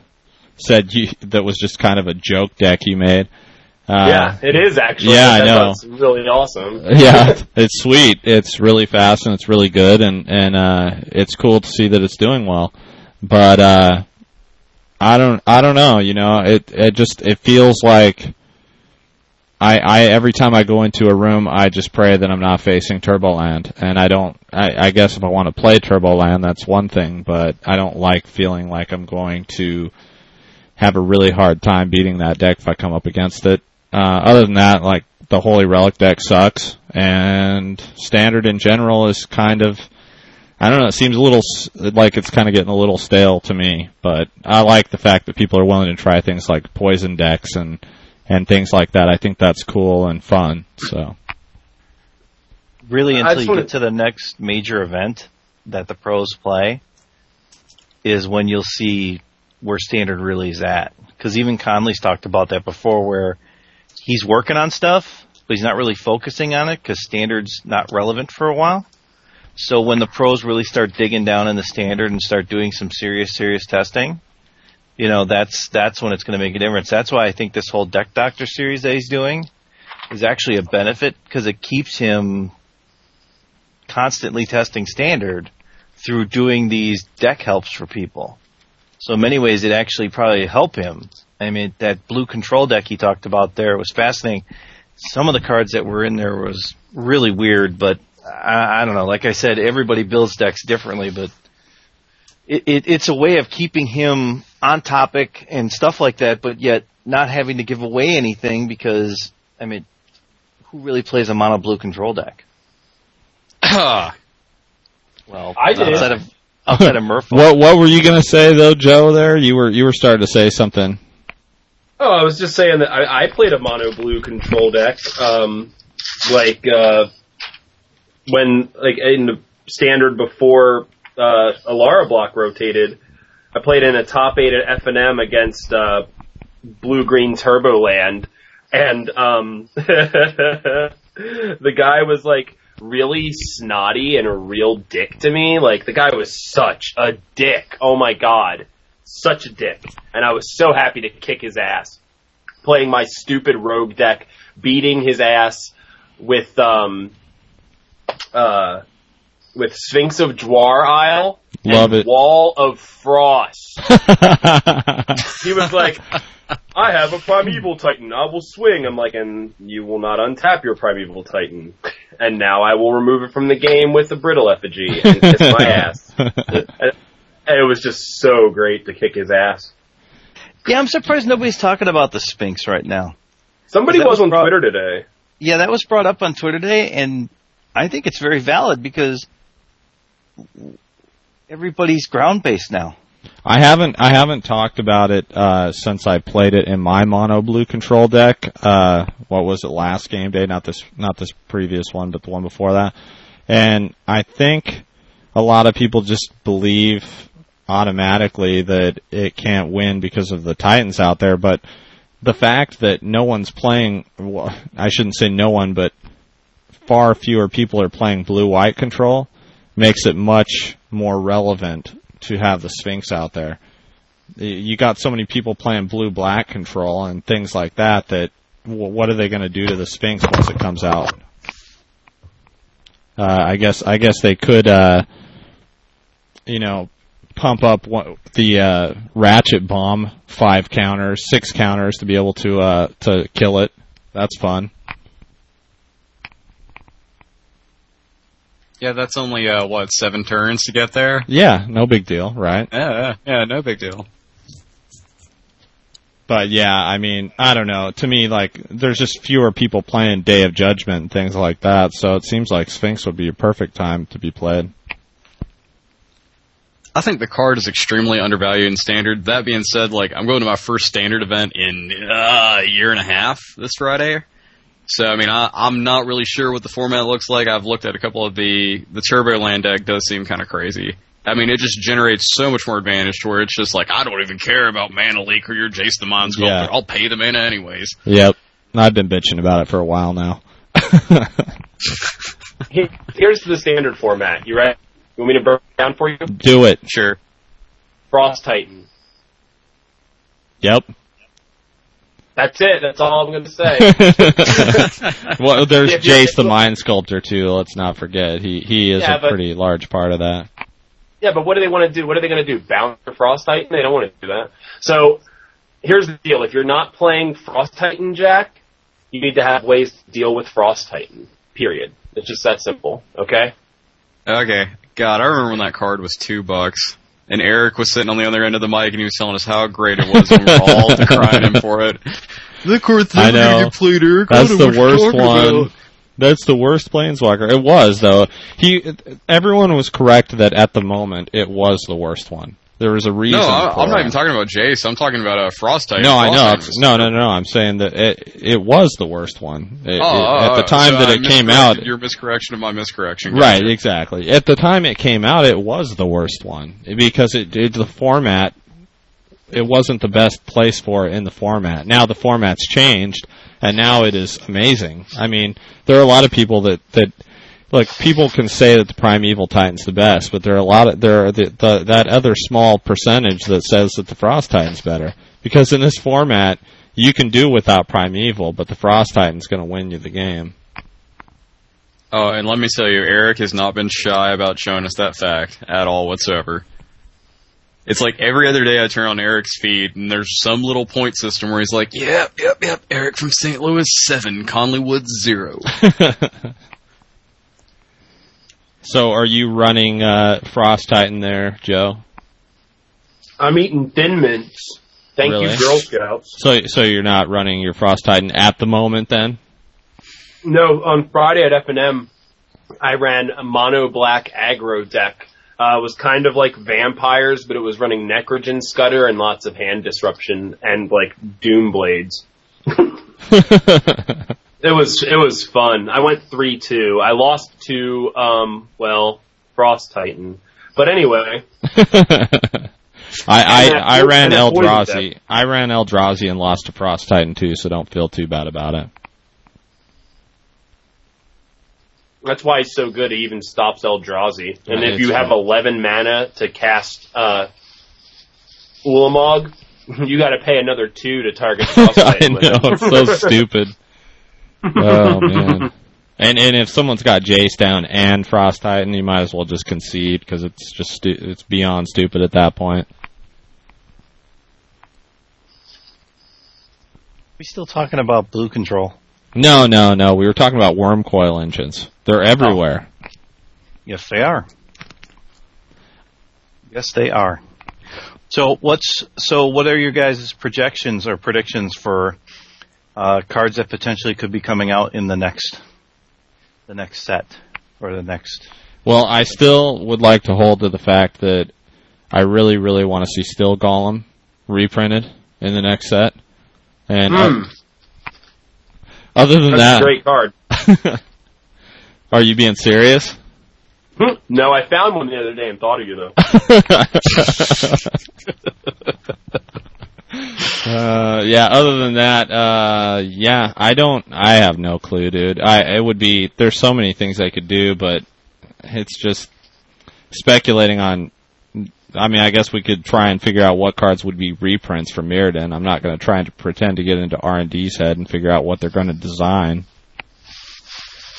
said you that was just kind of a joke deck you made. Uh, yeah, it is actually. yeah, I know. It's really awesome. yeah, it's sweet. It's really fast and it's really good, and and uh, it's cool to see that it's doing well. But uh, I don't I don't know. You know, it it just it feels like I I every time I go into a room, I just pray that I'm not facing Turboland, and I don't. I, I guess if I want to play Turboland, that's one thing, but I don't like feeling like I'm going to have a really hard time beating that deck if I come up against it. Uh, other than that, like the Holy Relic deck sucks, and Standard in general is kind of, I don't know, it seems a little like it's kind of getting a little stale to me. But I like the fact that people are willing to try things like Poison decks and and things like that. I think that's cool and fun. So Really, until you get to the next major event that the pros play, is when you'll see where standard really is at. Because even Conley's talked about that before, where he's working on stuff, but he's not really focusing on it because standard's not relevant for a while. So when the pros really start digging down in the standard and start doing some serious, serious testing, you know, that's that's when it's going to make a difference. That's why I think this whole Deck Doctor series that he's doing is actually a benefit because it keeps him constantly testing standard through doing these deck helps for people. So in many ways, it actually probably helped him. I mean, that blue control deck he talked about there was fascinating. Some of the cards that were in there was really weird, but I, I don't know. Like I said, everybody builds decks differently, but it, it, it's a way of keeping him on topic and stuff like that, but yet not having to give away anything because, I mean, who really plays a mono blue control deck? Well, I did. outside of outside of Murph. what what were you gonna say though, Joe? There you were you were starting to say something. Oh, I was just saying that I, I played a mono blue control deck, um, like uh, when like in the standard before uh, Alara block rotated. I played in a top eight at F and M against uh, blue green Turbo Land, and um, the guy was like really snotty and a real dick to me. Like the guy was such a dick. Oh my god such a dick, and I was so happy to kick his ass. Playing my stupid rogue deck, beating his ass with um uh with Sphinx of Jwar Isle Love and it. Wall of Frost. he was like, I have a Primeval Titan, I will swing. I'm like, and you will not untap your Primeval Titan. And now I will remove it from the game with the Brittle Effigy and kiss my ass. And it was just so great to kick his ass. Yeah, I'm surprised nobody's talking about the Sphinx right now. Somebody was was on brought- Twitter today. Yeah, that was brought up on Twitter today, and I think it's very valid because everybody's ground based now. I haven't I haven't talked about it uh, since I played it in my mono blue control deck. Uh, what was it last game day? Not this not this previous one, but the one before that. And I think a lot of people just believe automatically that it can't win because of the Titans out there. But the fact that no one's playing, well, I shouldn't say no one, but far fewer people are playing blue white control makes it much more relevant to have the Sphinx out there. You got so many people playing blue black control and things like that that what are they going to do to the Sphinx once it comes out? Uh, I guess I guess they could, uh, you know, pump up one, the uh, ratchet bomb five counters, six counters to be able to uh, to kill it. That's fun. Yeah, that's only uh what seven turns to get there. Yeah, no big deal, right? Yeah, yeah, yeah, no big deal. But yeah, I mean, I don't know. To me, like, there's just fewer people playing Day of Judgment and things like that, so it seems like Sphinx would be a perfect time to be played. I think the card is extremely undervalued in standard. That being said, like I'm going to my first standard event in uh, a year and a half this Friday. So I mean, I, I'm not really sure what the format looks like. I've looked at a couple of the the Turbo Land deck. Does seem kind of crazy. I mean, it just generates so much more advantage to where it's just like, I don't even care about mana leak or your Jace the Mind Sculptor. Yeah. I'll pay the mana anyways. Yep. I've been bitching about it for a while now. Here's the standard format. You ready? You want me to break it down for you? Do it. Sure. Frost Titan. Yep. That's it. That's all I'm going to say. well, there's If you're- Jace the Mind Sculptor too. Let's not forget he he is Yeah, a but- pretty large part of that. Yeah, but what do they want to do? What are they going to do? Bounce the Frost Titan? They don't want to do that. So here's the deal: if you're not playing Frost Titan, Jack, you need to have ways to deal with Frost Titan. Period. It's just that simple. Okay. Okay. God, I remember when that card was two bucks. And Eric was sitting on the other end of the mic and he was telling us how great it was and we were all decrying him for it. The card's I know. played, Eric. That's the worst one. That's the worst planeswalker. It was though. He everyone was correct that at the moment it was the worst one. There was a reason. No, I, I'm not even talking about Jace. I'm talking about uh, Frost Titan. No, I know. Was- No, no, no, no. I'm saying that it it was the worst one. It- Oh, it- at the oh, time so that I it came out, Your miscorrection of my miscorrection. right? Gotcha. Exactly. At the time it came out, it was the worst one because it, it the format. It wasn't the best place for it in the format. Now the format's changed, and now it is amazing. I mean, there are a lot of people that that like people can say that the primeval titan's the best, but there are a lot of there are the, the that other small percentage that says that the frost titan's better because in this format you can do without primeval, but the frost titan's going to win you the game. Oh, and let me tell you, Eric has not been shy about showing us that fact at all whatsoever. It's like every other day I turn on Eric's feed and there's some little point system where he's like, yep, yep, yep, Eric from St. Louis 7, Conley Woods 0. so are you running uh, frost titan there, Joe? I'm eating Thin Mints. Thank Really? you, Girl Scouts. So so you're not running your frost titan at the moment then? No, on Friday at F&M, I ran a mono black aggro deck. Uh, it was kind of like vampires, but it was running Necrogen Scudder and lots of hand disruption and like Doom Blades. It was it was fun. I went three two. I lost to um well Frost Titan, but anyway, I I, I ran Eldrazi. I ran Eldrazi and lost to Frost Titan too, so don't feel too bad about it. that's why he's so good. He even stops Eldrazi. And if you have true. eleven mana to cast uh, Ulamog, you got to pay another two to target Frost I Titan. with know it's so stupid. Oh man. And and if someone's got Jace down and Frost Titan, you might as well just concede because it's just stu- it's beyond stupid at that point. We still talking about blue control? No, no, no. We were talking about Wurmcoil Engines. They're oh. everywhere. Yes, they are. Yes, they are. So what's so? What are your guys' projections or predictions for uh, cards that potentially could be coming out in the next, the next set or the next? Well, I still would like to hold to the fact that I really, really want to see Steel Golem reprinted in the next set. And uh, Hmm. other than That's that, a great card. are you being serious? No, I found one the other day and thought of you though. Uh, yeah. Other than that, uh, yeah, I don't. I have no clue, dude. I it would be. There's so many things I could do, but it's just speculating on. I mean, I guess we could try and figure out what cards would be reprints for Mirrodin. I'm not going to try and pretend to get into R and D's head and figure out what they're going to design.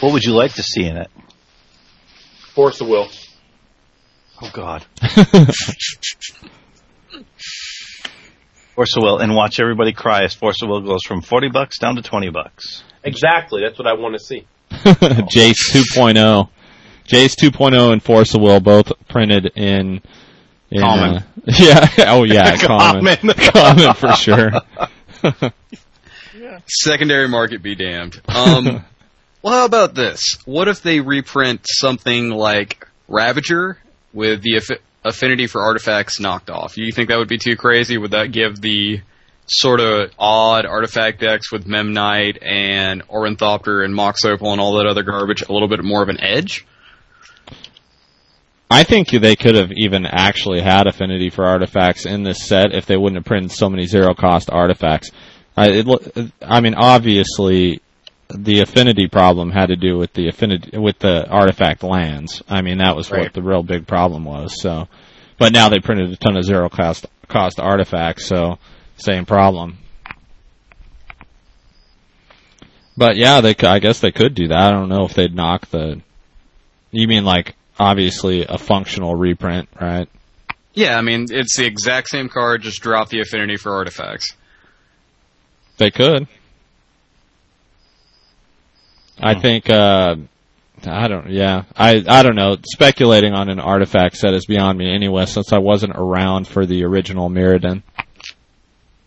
What would you like to see in it? Force of Will. Oh God. Force of Will, and watch everybody cry as Force of Will goes from forty bucks down to twenty bucks. Exactly. That's what I want to see. Jace 2.0. Jace 2.0 and Force of Will both printed in. in Common. uh, yeah. Oh yeah. common. Common. common for sure. Secondary market be damned. Um, well, how about this? What if they reprint something like Ravager with the affi- affinity for artifacts knocked off? You think that would be too crazy? Would that give the sort of odd artifact decks with Memnite and Ornithopter and Mox Opal and all that other garbage a little bit more of an edge? I think they could have even actually had affinity for artifacts in this set if they wouldn't have printed so many zero cost artifacts. I, it, I mean, obviously, the affinity problem had to do with the affinity with the artifact lands. I mean, that was Right. what the real big problem was. So, but now they printed a ton of zero cost cost artifacts, so same problem. But yeah, they. I guess they could do that. I don't know if they'd knock the. You mean like obviously a functional reprint, right? Yeah, I mean it's the exact same card, just drop the affinity for artifacts. They could. I think. uh I don't. Yeah, I. I don't know. Speculating on an artifact set is beyond me anyway, since I wasn't around for the original Mirrodin.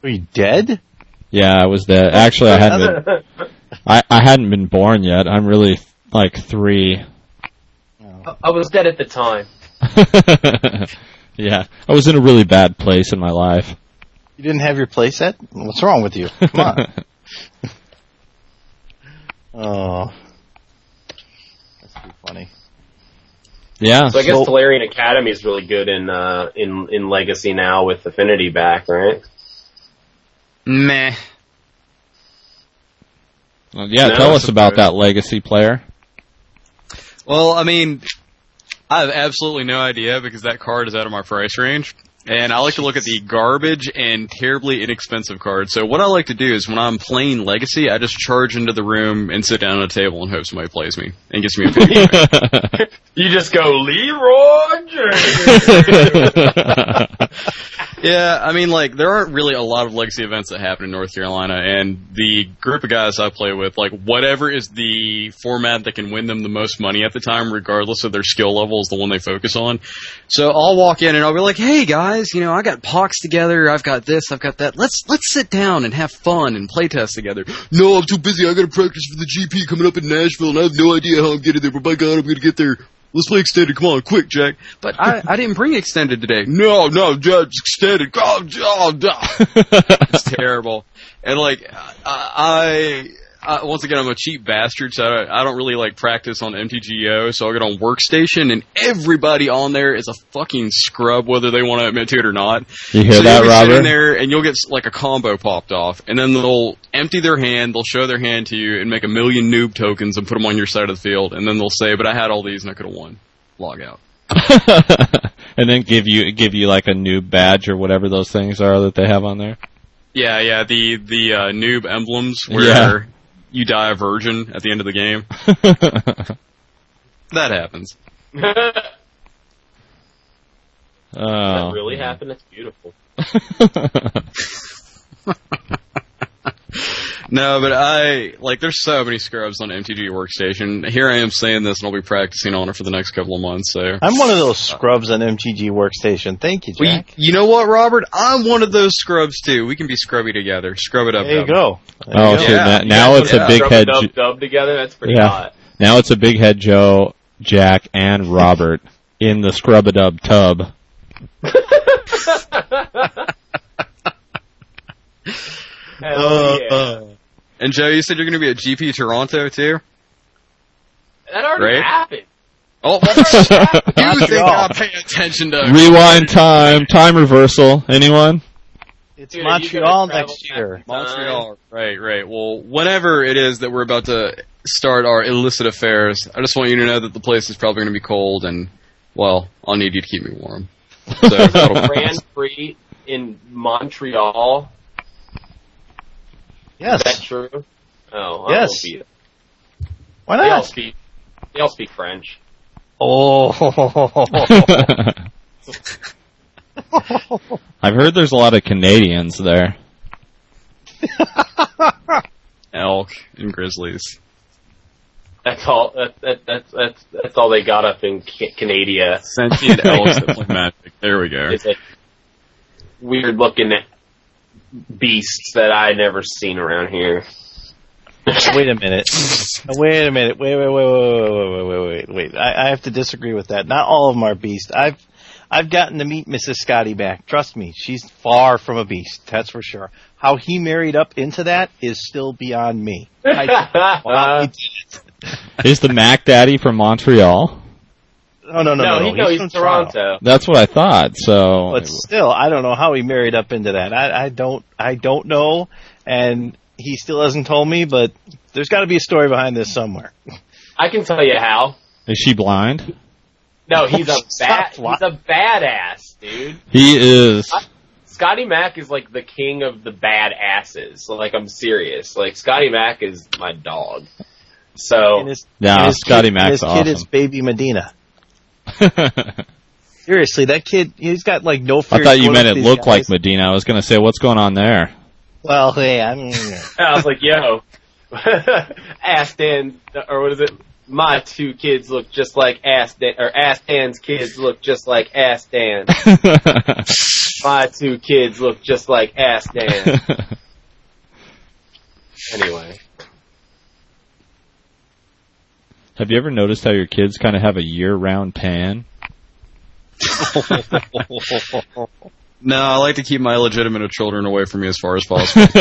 Are you dead? Yeah, I was dead. Actually, I hadn't. Been, I I hadn't been born yet. I'm really like three. I was dead at the time. yeah, I was in a really bad place in my life. You didn't have your playset? What's wrong with you? Come on. oh. That's pretty funny. Yeah. So I guess So- Tolarian Academy is really good in uh, in in Legacy now with Affinity back, right? Meh. Well, yeah, No, tell us about that legacy player. Well, I mean, I have absolutely no idea because that card is out of my price range. And I like to look at the garbage and terribly inexpensive cards. So what I like to do is when I'm playing Legacy, I just charge into the room and sit down at a table and hope somebody plays me and gets me a pick. You just go Leroy James. Yeah, I mean, like, there aren't really a lot of legacy events that happen in North Carolina, and the group of guys I play with, like, whatever is the format that can win them the most money at the time, regardless of their skill level, is the one they focus on. So I'll walk in and I'll be like, hey guys, you know, I got Pox together, I've got this, I've got that, let's, let's sit down and have fun and play test together. No, I'm too busy, I gotta practice for the GP coming up in Nashville, and I have no idea how I'm getting there, but by God, I'm gonna get there. Let's play extended. Come on, quick, Jack. But I, I didn't bring extended today. No, no, Jack, it's extended. Oh, oh, it's terrible. And like, I, I, once again, I'm a cheap bastard, so I, I don't really like practice on MTGO. So I'll get on Workstation, and everybody on there is a fucking scrub, whether they want to admit to it or not. You hear so that, you'll Robert? there, and you'll get like a combo popped off, and then they'll empty their hand, they'll show their hand to you, and make a million noob tokens and put them on your side of the field, and then they'll say, "But I had all these and I could have won." Log out. and then give you give you like a noob badge or whatever those things are that they have on there. Yeah, yeah, the the uh, noob emblems where Yeah. You die a virgin at the end of the game. That happens. Oh. that oh. really happened. That's beautiful. No, but I like. There's so many scrubs on MTG Workstation. Here I am saying this, and I'll be practicing on it for the next couple of months. So, I'm one of those scrubs on MTG Workstation. Thank you, Well, you, Jack. you know what, Robert? I'm one of those scrubs too. We can be scrubby together. Scrub it up. there you Dub. go. There Oh, you go. so Yeah, na- you now guys it's would- a big Scrub head. and J- dub, dub together. That's pretty Yeah. hot. now it's a big head Joe, Jack, and Robert in the scrub a dub tub. Hell yeah. Uh, And Joe, you said you're going to be at GP Toronto too. that already right? happened. Oh, you think Montreal. I pay attention to Rewind time, time reversal. Anyone? It's Dude, are you gonna Montreal next year. Montreal. Right, right. Well, whenever it is that we're about to start our illicit affairs, I just want you to know that the place is probably going to be cold, and well, I'll need you to keep me warm. So that'll- Grand Prix in Montreal. Is that Yes. true? Oh, I Yes. won't be- Why They all not? speak. They all speak French. Oh. I've heard there's a lot of Canadians there. elk and grizzlies. That's all. That, that, that's that's that's all they got up in Ca- Canada. Sentient elves that play magic. There we go. Is a weird looking beasts that I never seen around here. wait a minute. Wait a minute. Wait, wait, wait, wait, wait, wait, wait, wait. I, I have to disagree with that. Not all of them are beasts. I've I've gotten to meet Mrs. Scotty Mac. Trust me, she's far from a beast. That's for sure. How he married up into that is still beyond me. I, well, is the Mac Daddy from Montreal? Oh, no, no, no, no. he, no, he's, from Toronto. That's what I thought. So But still, I don't know how he married up into that. I, I don't, I don't know, and he still hasn't told me. But there's got to be a story behind this somewhere. I can tell you how. is she blind? No, he's a bad. He's a badass, dude. He is. Scotty Mac is like the king of the bad asses. Like I'm serious. Like Scotty Mac is my dog. So And his, Yeah, and his Scotty kid, Mac's His kid is baby Medina. Seriously, that kid, he's got like no fear. I thought you meant it these looked like. Medina. I was going to say, what's going on there? Well, hey, I mean, I was like, yo, Ass Dan, or what is it? My two kids look just like Ass Dan, or Ass Dan's kids look just like Ass Dan. My two kids look just like Ass Dan. Anyway, have you ever noticed how your kids kind of have a year-round tan? No, I like to keep my illegitimate children away from me as far as possible.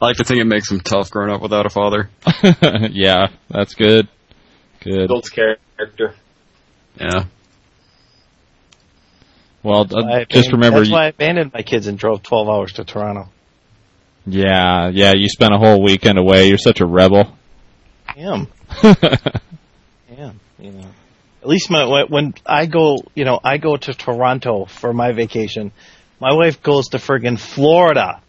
I like to think it makes them tough growing up without a father. yeah, that's good. Good. adult's character. Yeah. Well, uh, just remember, That's you- why I abandoned my kids and drove 12 hours to Toronto. Yeah, yeah, you spent a whole weekend away. You're such a rebel. I am. I am. You know. At least my when- when I go, you know, I go to Toronto for my vacation. My wife goes to friggin' Florida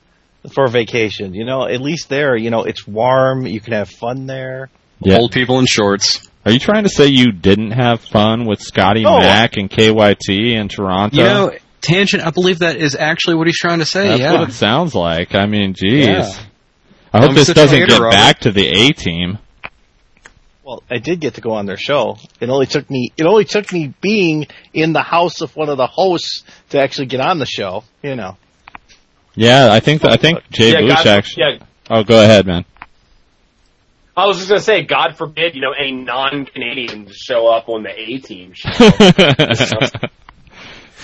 for vacation. You know, at least there, you know, it's warm. You can have fun there. Yeah. Old people in shorts. Are you trying to say you didn't have fun with Scotty No. Mac and KYT in Toronto? You know, tangent. I believe that is actually what he's trying to say. That's yeah. what it sounds like. I mean, geez. Yeah. I hope I'm this doesn't hater, get Robert. back to the A team. Well, I did get to go on their show. It only took me. It only took me being in the house of one of the hosts to actually get on the show. You know. Yeah, I think I think Jay yeah, Bush God, actually. yeah. Oh, go ahead, man. I was just gonna say, God forbid, you know, any non-Canadians show up on the A team show.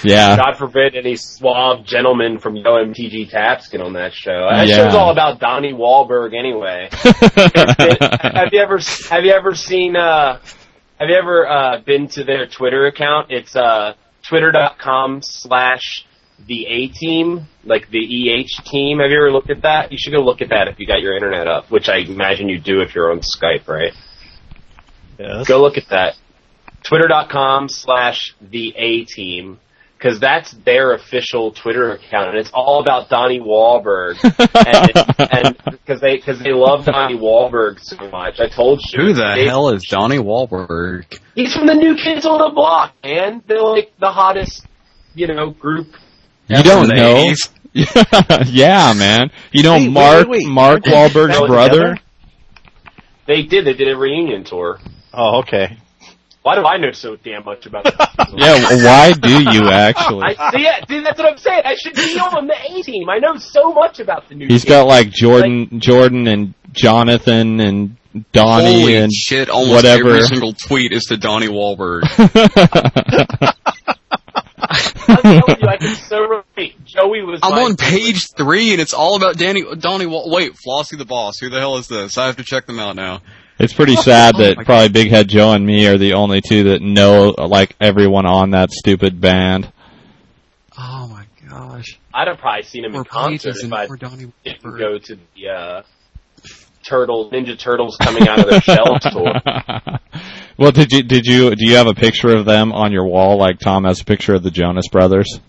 yeah, God forbid any suave gentleman from YoMTG Taps get on that show. That Yeah. show's all about Donnie Wahlberg anyway. have you ever have you ever seen uh have you ever uh been to their Twitter account? It's uh twitter.com slash the A team, like the EH team. Have you ever looked at that? You should go look at that if you got your internet up, which I imagine you do if you're on Skype, right? Yes. Go look at that. Twitter.com slash the A team. Cause that's their official Twitter account and it's all about Donnie Wahlberg. and, it, and cause they, cause they love Donnie Wahlberg so much. I told you. Who the They- hell is Donnie Wahlberg? He's from the New Kids on the Block, man. They're like the hottest, you know, group. you don't know. yeah, man. You know Wait, wait, Mark wait, wait. Mark Wahlberg's brother. together? They did. They did a reunion tour. Oh, okay. Why do I know so damn much about that? Yeah, why do you actually? I, see, yeah, see, that's what I'm saying. I should be on the A team. I know so much about the new. He's Kids. got like Jordan, Jordan, and Jonathan, and Donnie, Holy and shit, almost whatever. every single tweet is to Donnie Wahlberg. I'm telling you, I can so relate. Joey was. I'm on page three and it's all about Danny, Donnie Wal- Wait, Flossie the Boss. Who the hell is this? I have to check them out now. It's pretty sad that my probably Big Head Joe and me are the only two that know like everyone on that stupid band. Oh my gosh. I'd have probably seen him More in concert if I didn't Wahlberg. go to the uh, Turtle Ninja Turtles coming out of their shell tour. well, did you did you do you have a picture of them on your wall like Tom has a picture of the Jonas Brothers?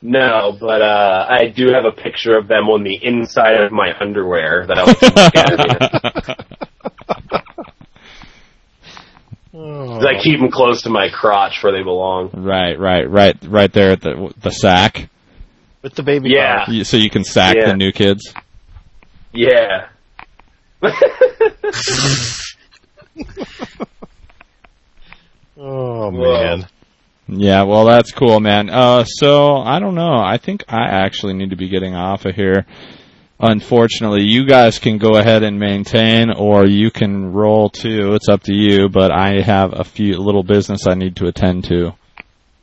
No, but uh, I do have a picture of them on the inside of my underwear that I was looking at. Oh. I keep them close to my crotch where they belong. Right, right, right, right there at the the sack, With the baby. Yeah. You- so you can sack Yeah. the new kids. Yeah. Oh Whoa. Man. Yeah, well, that's cool, man. Uh, so I don't know. I think I actually need to be getting off of here. Unfortunately, you guys can go ahead and maintain, or you can roll too. It's up to you. But I have a few little business I need to attend to.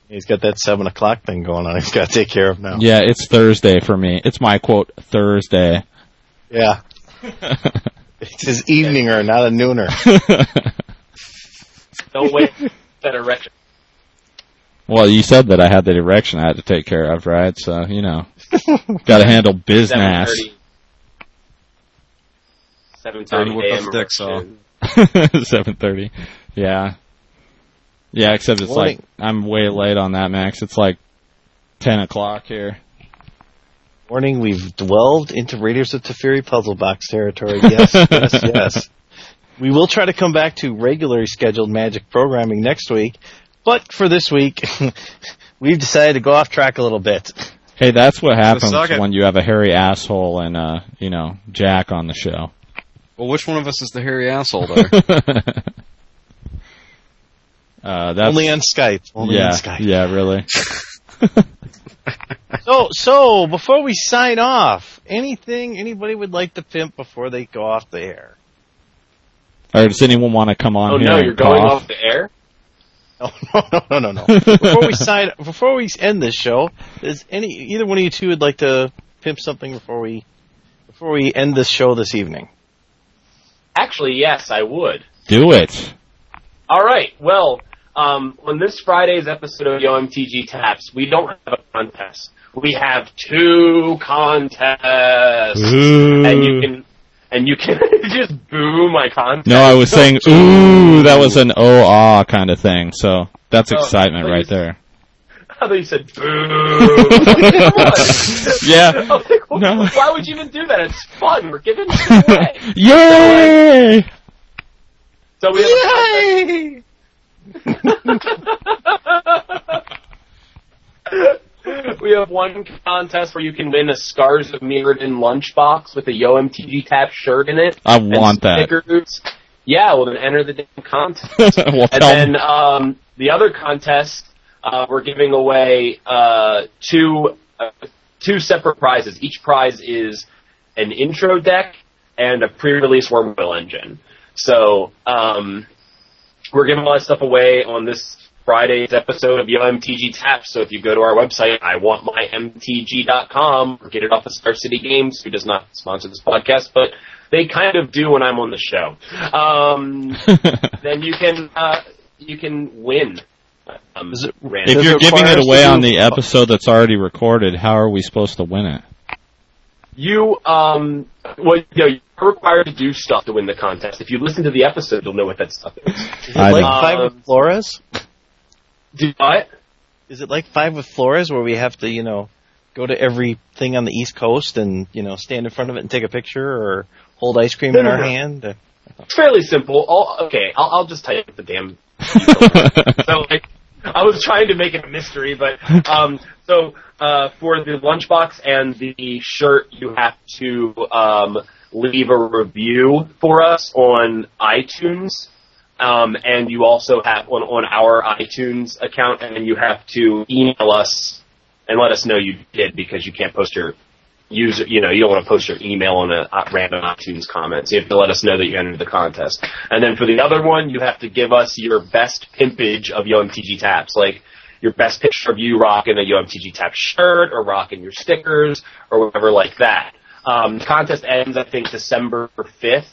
He's got that seven o'clock thing going on. He's got to take care of now. Yeah, it's Thursday for me. It's my quote Thursday. Yeah. It's his eveninger, not a nooner. Don't wait for that erection. Well, you said that I had the erection I had to take care of, right? So, you know, got to handle business. 7:30 Done with a.m. the dick saw. erection. 7:30. Yeah. Yeah, except it's Morning. like I'm way late on that, Max. It's like 10 o'clock here. Morning, we've delved into Raiders of Teferi puzzle box territory. Yes, yes, yes. We will try to come back to regularly scheduled Magic programming next week, but for this week, we've decided to go off track a little bit. Hey, that's what happens suck when you have a hairy asshole and uh, you know, Jack on the show. Well, which one of us is the hairy asshole there? uh, that's Only on Skype. Only yeah, on Skype. yeah, really. So, so before we sign off, anything anybody would like to pimp before they go off the air? Or does anyone want to come on Oh here no, you're going cough? off the air. No, no, no, no, no. before we sign, before we end this show, is any either one of you two would like to pimp something before we before we end this show this evening? Actually, yes, I would. Do it. All right. Well, um, on this Friday's episode of YoMTG Taps, we don't have a contest. We have two contests, and you can and you can just boo my contest. No, I was saying, ooh, that was an oh ah kind of thing. So that's Oh, excitement right there. I thought you said boo. Yeah. Like, well, No. Why would you even do that? It's fun. We're giving it away. Yay! So we have a we have one contest where you can win a Scars of Mirrodin lunchbox with a Yo MTG Tap shirt in it. I want that. stickers. Yeah, well then enter the damn contest. well, and then um, the other contest, uh, we're giving away uh, two uh, two separate prizes. Each prize is an intro deck and a pre-release Wurmcoil Engine. So um, we're giving a lot of stuff away on this Friday's episode of Yo MTG Tap. So if you go to our website, iwantmymtg.com, or get it off of Star City Games, who does not sponsor this podcast, but they kind of do when I'm on the show. Um, then you can uh, you can win. Um, Is it- if you're it giving it away on the episode that's already recorded, how are we supposed to win it? You um well you know, you're required to do stuff to win the contest. If you listen to the episode you'll know what that stuff is. Is it I like know. five Um, with Flores? Do what? Is it like five with Flores where we have to, you know, go to everything on the East Coast and, you know, stand in front of it and take a picture or hold ice cream No, in no, our no. hand? Uh, It's fairly simple. I'll, okay, I'll, I'll just type the damn. so like, I was trying to make it a mystery, but um, so uh, for the lunchbox and the shirt, you have to um, leave a review for us on iTunes. Um, and you also have on, on our iTunes account, and you have to email us and let us know you did because you can't post your user, you know, you don't want to post your email on a uh, random iTunes comment. So you have to let us know that you entered the contest. And then for the other one, you have to give us your best pimpage of YoMTG taps, like your best picture of you rocking a YoMTG tap shirt or rocking your stickers or whatever like that. Um, the contest ends, I think, December 5th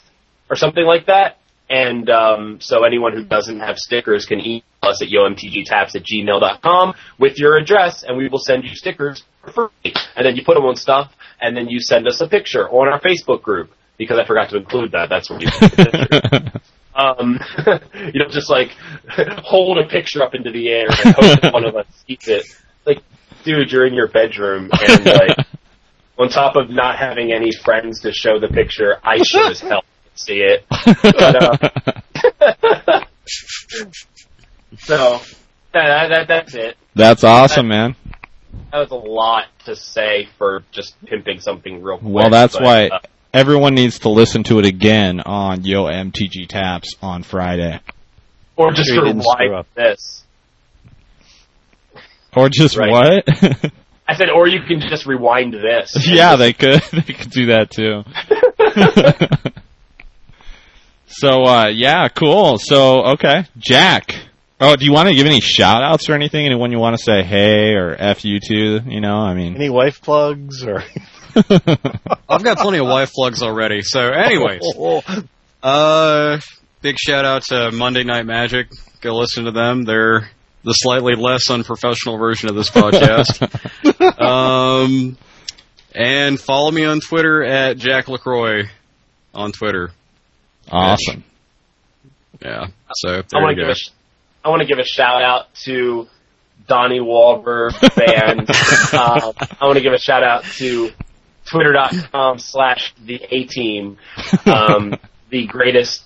or something like that. And um, so anyone who doesn't have stickers can email us at yomtgtaps at gmail.com with your address, and we will send you stickers for free. And then you put them on stuff, and then you send us a picture on our Facebook group, because I forgot to include that. That's where you. Um, you don't just like hold a picture up into the air and hope one of us sees it. Like, dude, you're in your bedroom and like, on top of not having any friends to show the picture, I sure as hell see it. But, uh, so that, that that's it. That's awesome, man. That was a lot to say for just pimping something real quick. Well, that's but, why uh, everyone needs to listen to it again on Yo MTG Taps on Friday. or just Sure you didn't screw rewind this. Or just Right. what? I said, or you can just rewind this. yeah, they could. They could do that too. So, uh, yeah, cool. So, okay. Jack. Oh, do you want to give any shout outs or anything? Anyone you want to say hey or F you to? You know, I mean. Any wife plugs or I've got plenty of wife plugs already. So, anyways, uh, big shout out to Monday Night Magic. Go listen to them. They're the slightly less unprofessional version of this podcast. um, and follow me on Twitter at Jack Lacroix on Twitter. Awesome. Yeah. So I want to give a want to give a shout out to Donnie Wahlberg fans. uh, I want to give a shout out to twitter.com slash the A team, um, the greatest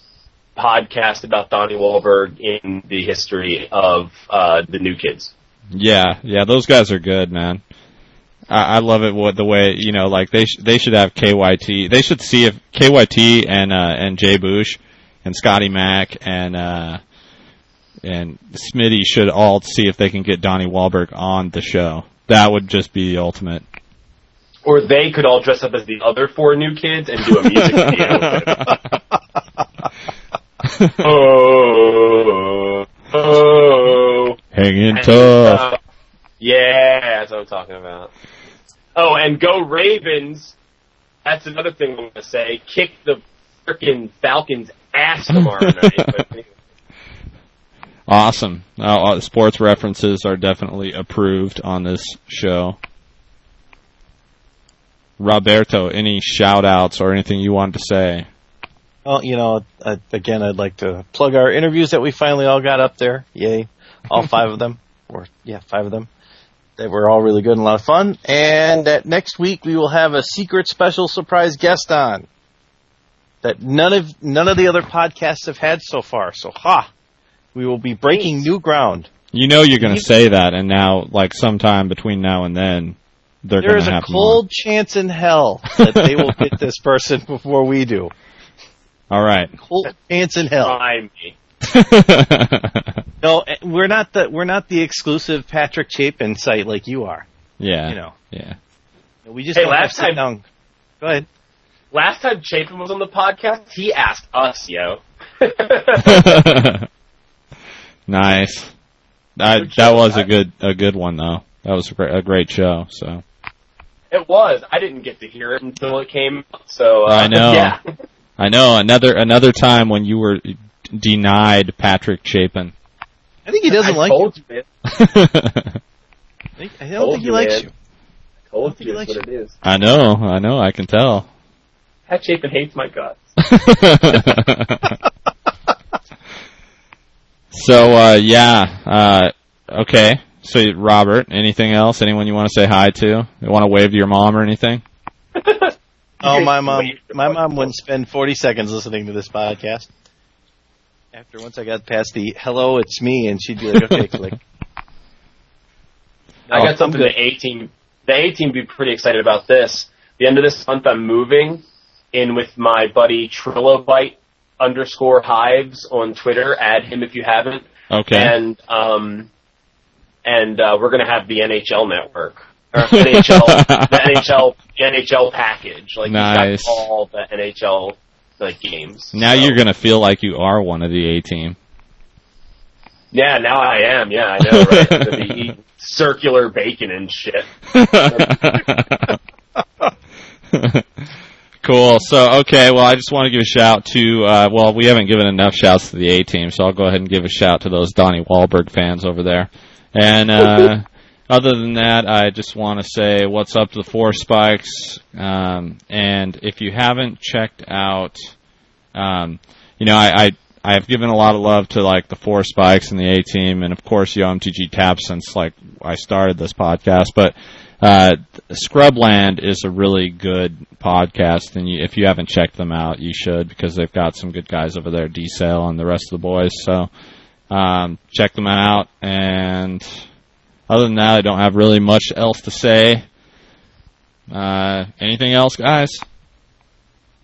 podcast about Donnie Wahlberg in the history of uh, the new kids. Yeah, yeah, those guys are good, man. I, I love it. What the way you know, like they sh- they should have KYT. They should see if KYT and uh, and Jay Bush and Scotty Mack and uh, and Smitty should all see if they can get Donnie Wahlberg on the show. That would just be the ultimate. Or they could all dress up as the other four new kids and do a music video. oh, oh. Hanging tough. uh, yeah, that's what I'm talking about. Oh, and go Ravens. That's another thing I'm going to say. Kick the frickin' Falcons' ass tomorrow night. Anyway. Awesome. Uh, uh, sports references are definitely approved on this show. Roberto, any shout outs or anything you wanted to say? Well, you know, uh, again, I'd like to plug our interviews that we finally all got up there. Yay. All five of them. Or, yeah, five of them. They were all really good and a lot of fun. And that next week we will have a secret special surprise guest on that none of, none of the other podcasts have had so far. So, ha! We will be breaking new ground. You know you're going to say that, and now, like sometime between now and then, they're going There is to a have them cold chance in hell that they will get this person before we do. All right. Cold chance in hell. Try me. No, eh, we're not the we're not the exclusive Patrick Chapin site like you are. yeah. You know, Yeah. we just Hey, last time- down. Go ahead. Last time Chapin was on the podcast, he asked us, yo. nice. That that was a I- good a good one though. That was a great, a great show. So It was. I didn't get to hear it until it came. So uh, I know. Yeah. I know another another time when you were denied Patrick Chapin. I think he doesn't I like told you, man. I, think, I don't Told think he you, likes man. you. Told He you likes that's what it is. I know, I know, I can tell. Pat Chapin hates my guts. so uh yeah, uh okay. So Robert, anything else? Anyone you want to say hi to? You want to wave to your mom or anything? Oh, my mom. My mom wouldn't spend 40 seconds listening to this podcast. After once I got past the "Hello, it's me," and she'd be like, "Okay, click." I got something I'm the A team. The A team be pretty excited about this. The end of this month, I'm moving in with my buddy Trilobite underscore Hives on Twitter. Add him if you haven't. Okay. And um, and uh, we're gonna have the NHL network. Or NHL, the NHL, the NHL package. Like Nice. he's got all the NHL like games. now So- you're gonna feel like you are one of the A team. Yeah, now I am. Yeah, I know. Right? I'm gonna be eating circular bacon and shit. cool. So, okay, well, I just want to give a shout to, uh, well, we haven't given enough shouts to the A team, so I'll go ahead and give a shout to those Donnie Wahlberg fans over there. And, uh, other than that, I just want to say what's up to the Four Spikes. Um, and if you haven't checked out, um, you know, I, I, I've given a lot of love to like the Four Spikes and the A Team, and of course, Yo MTG Tap since like I started this podcast. But uh, Scrubland is a really good podcast, and you, if you haven't checked them out, you should because they've got some good guys over there, D Sale and the rest of the boys. So um, check them out. And other than that, I don't have really much else to say. Uh, anything else, guys?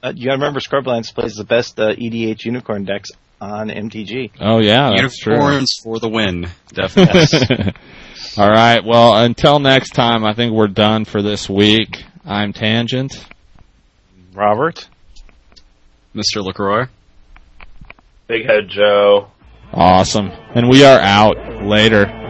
Uh, you gotta remember, Scrublands plays the best uh, EDH unicorn decks on MTG. Oh yeah, that's true. Unicorns for the win. Definitely. All right. Well, until next time, I think we're done for this week. I'm Tangent. Robert. Mr. LaCroix. Big Head Joe. Awesome. And we are out. Later.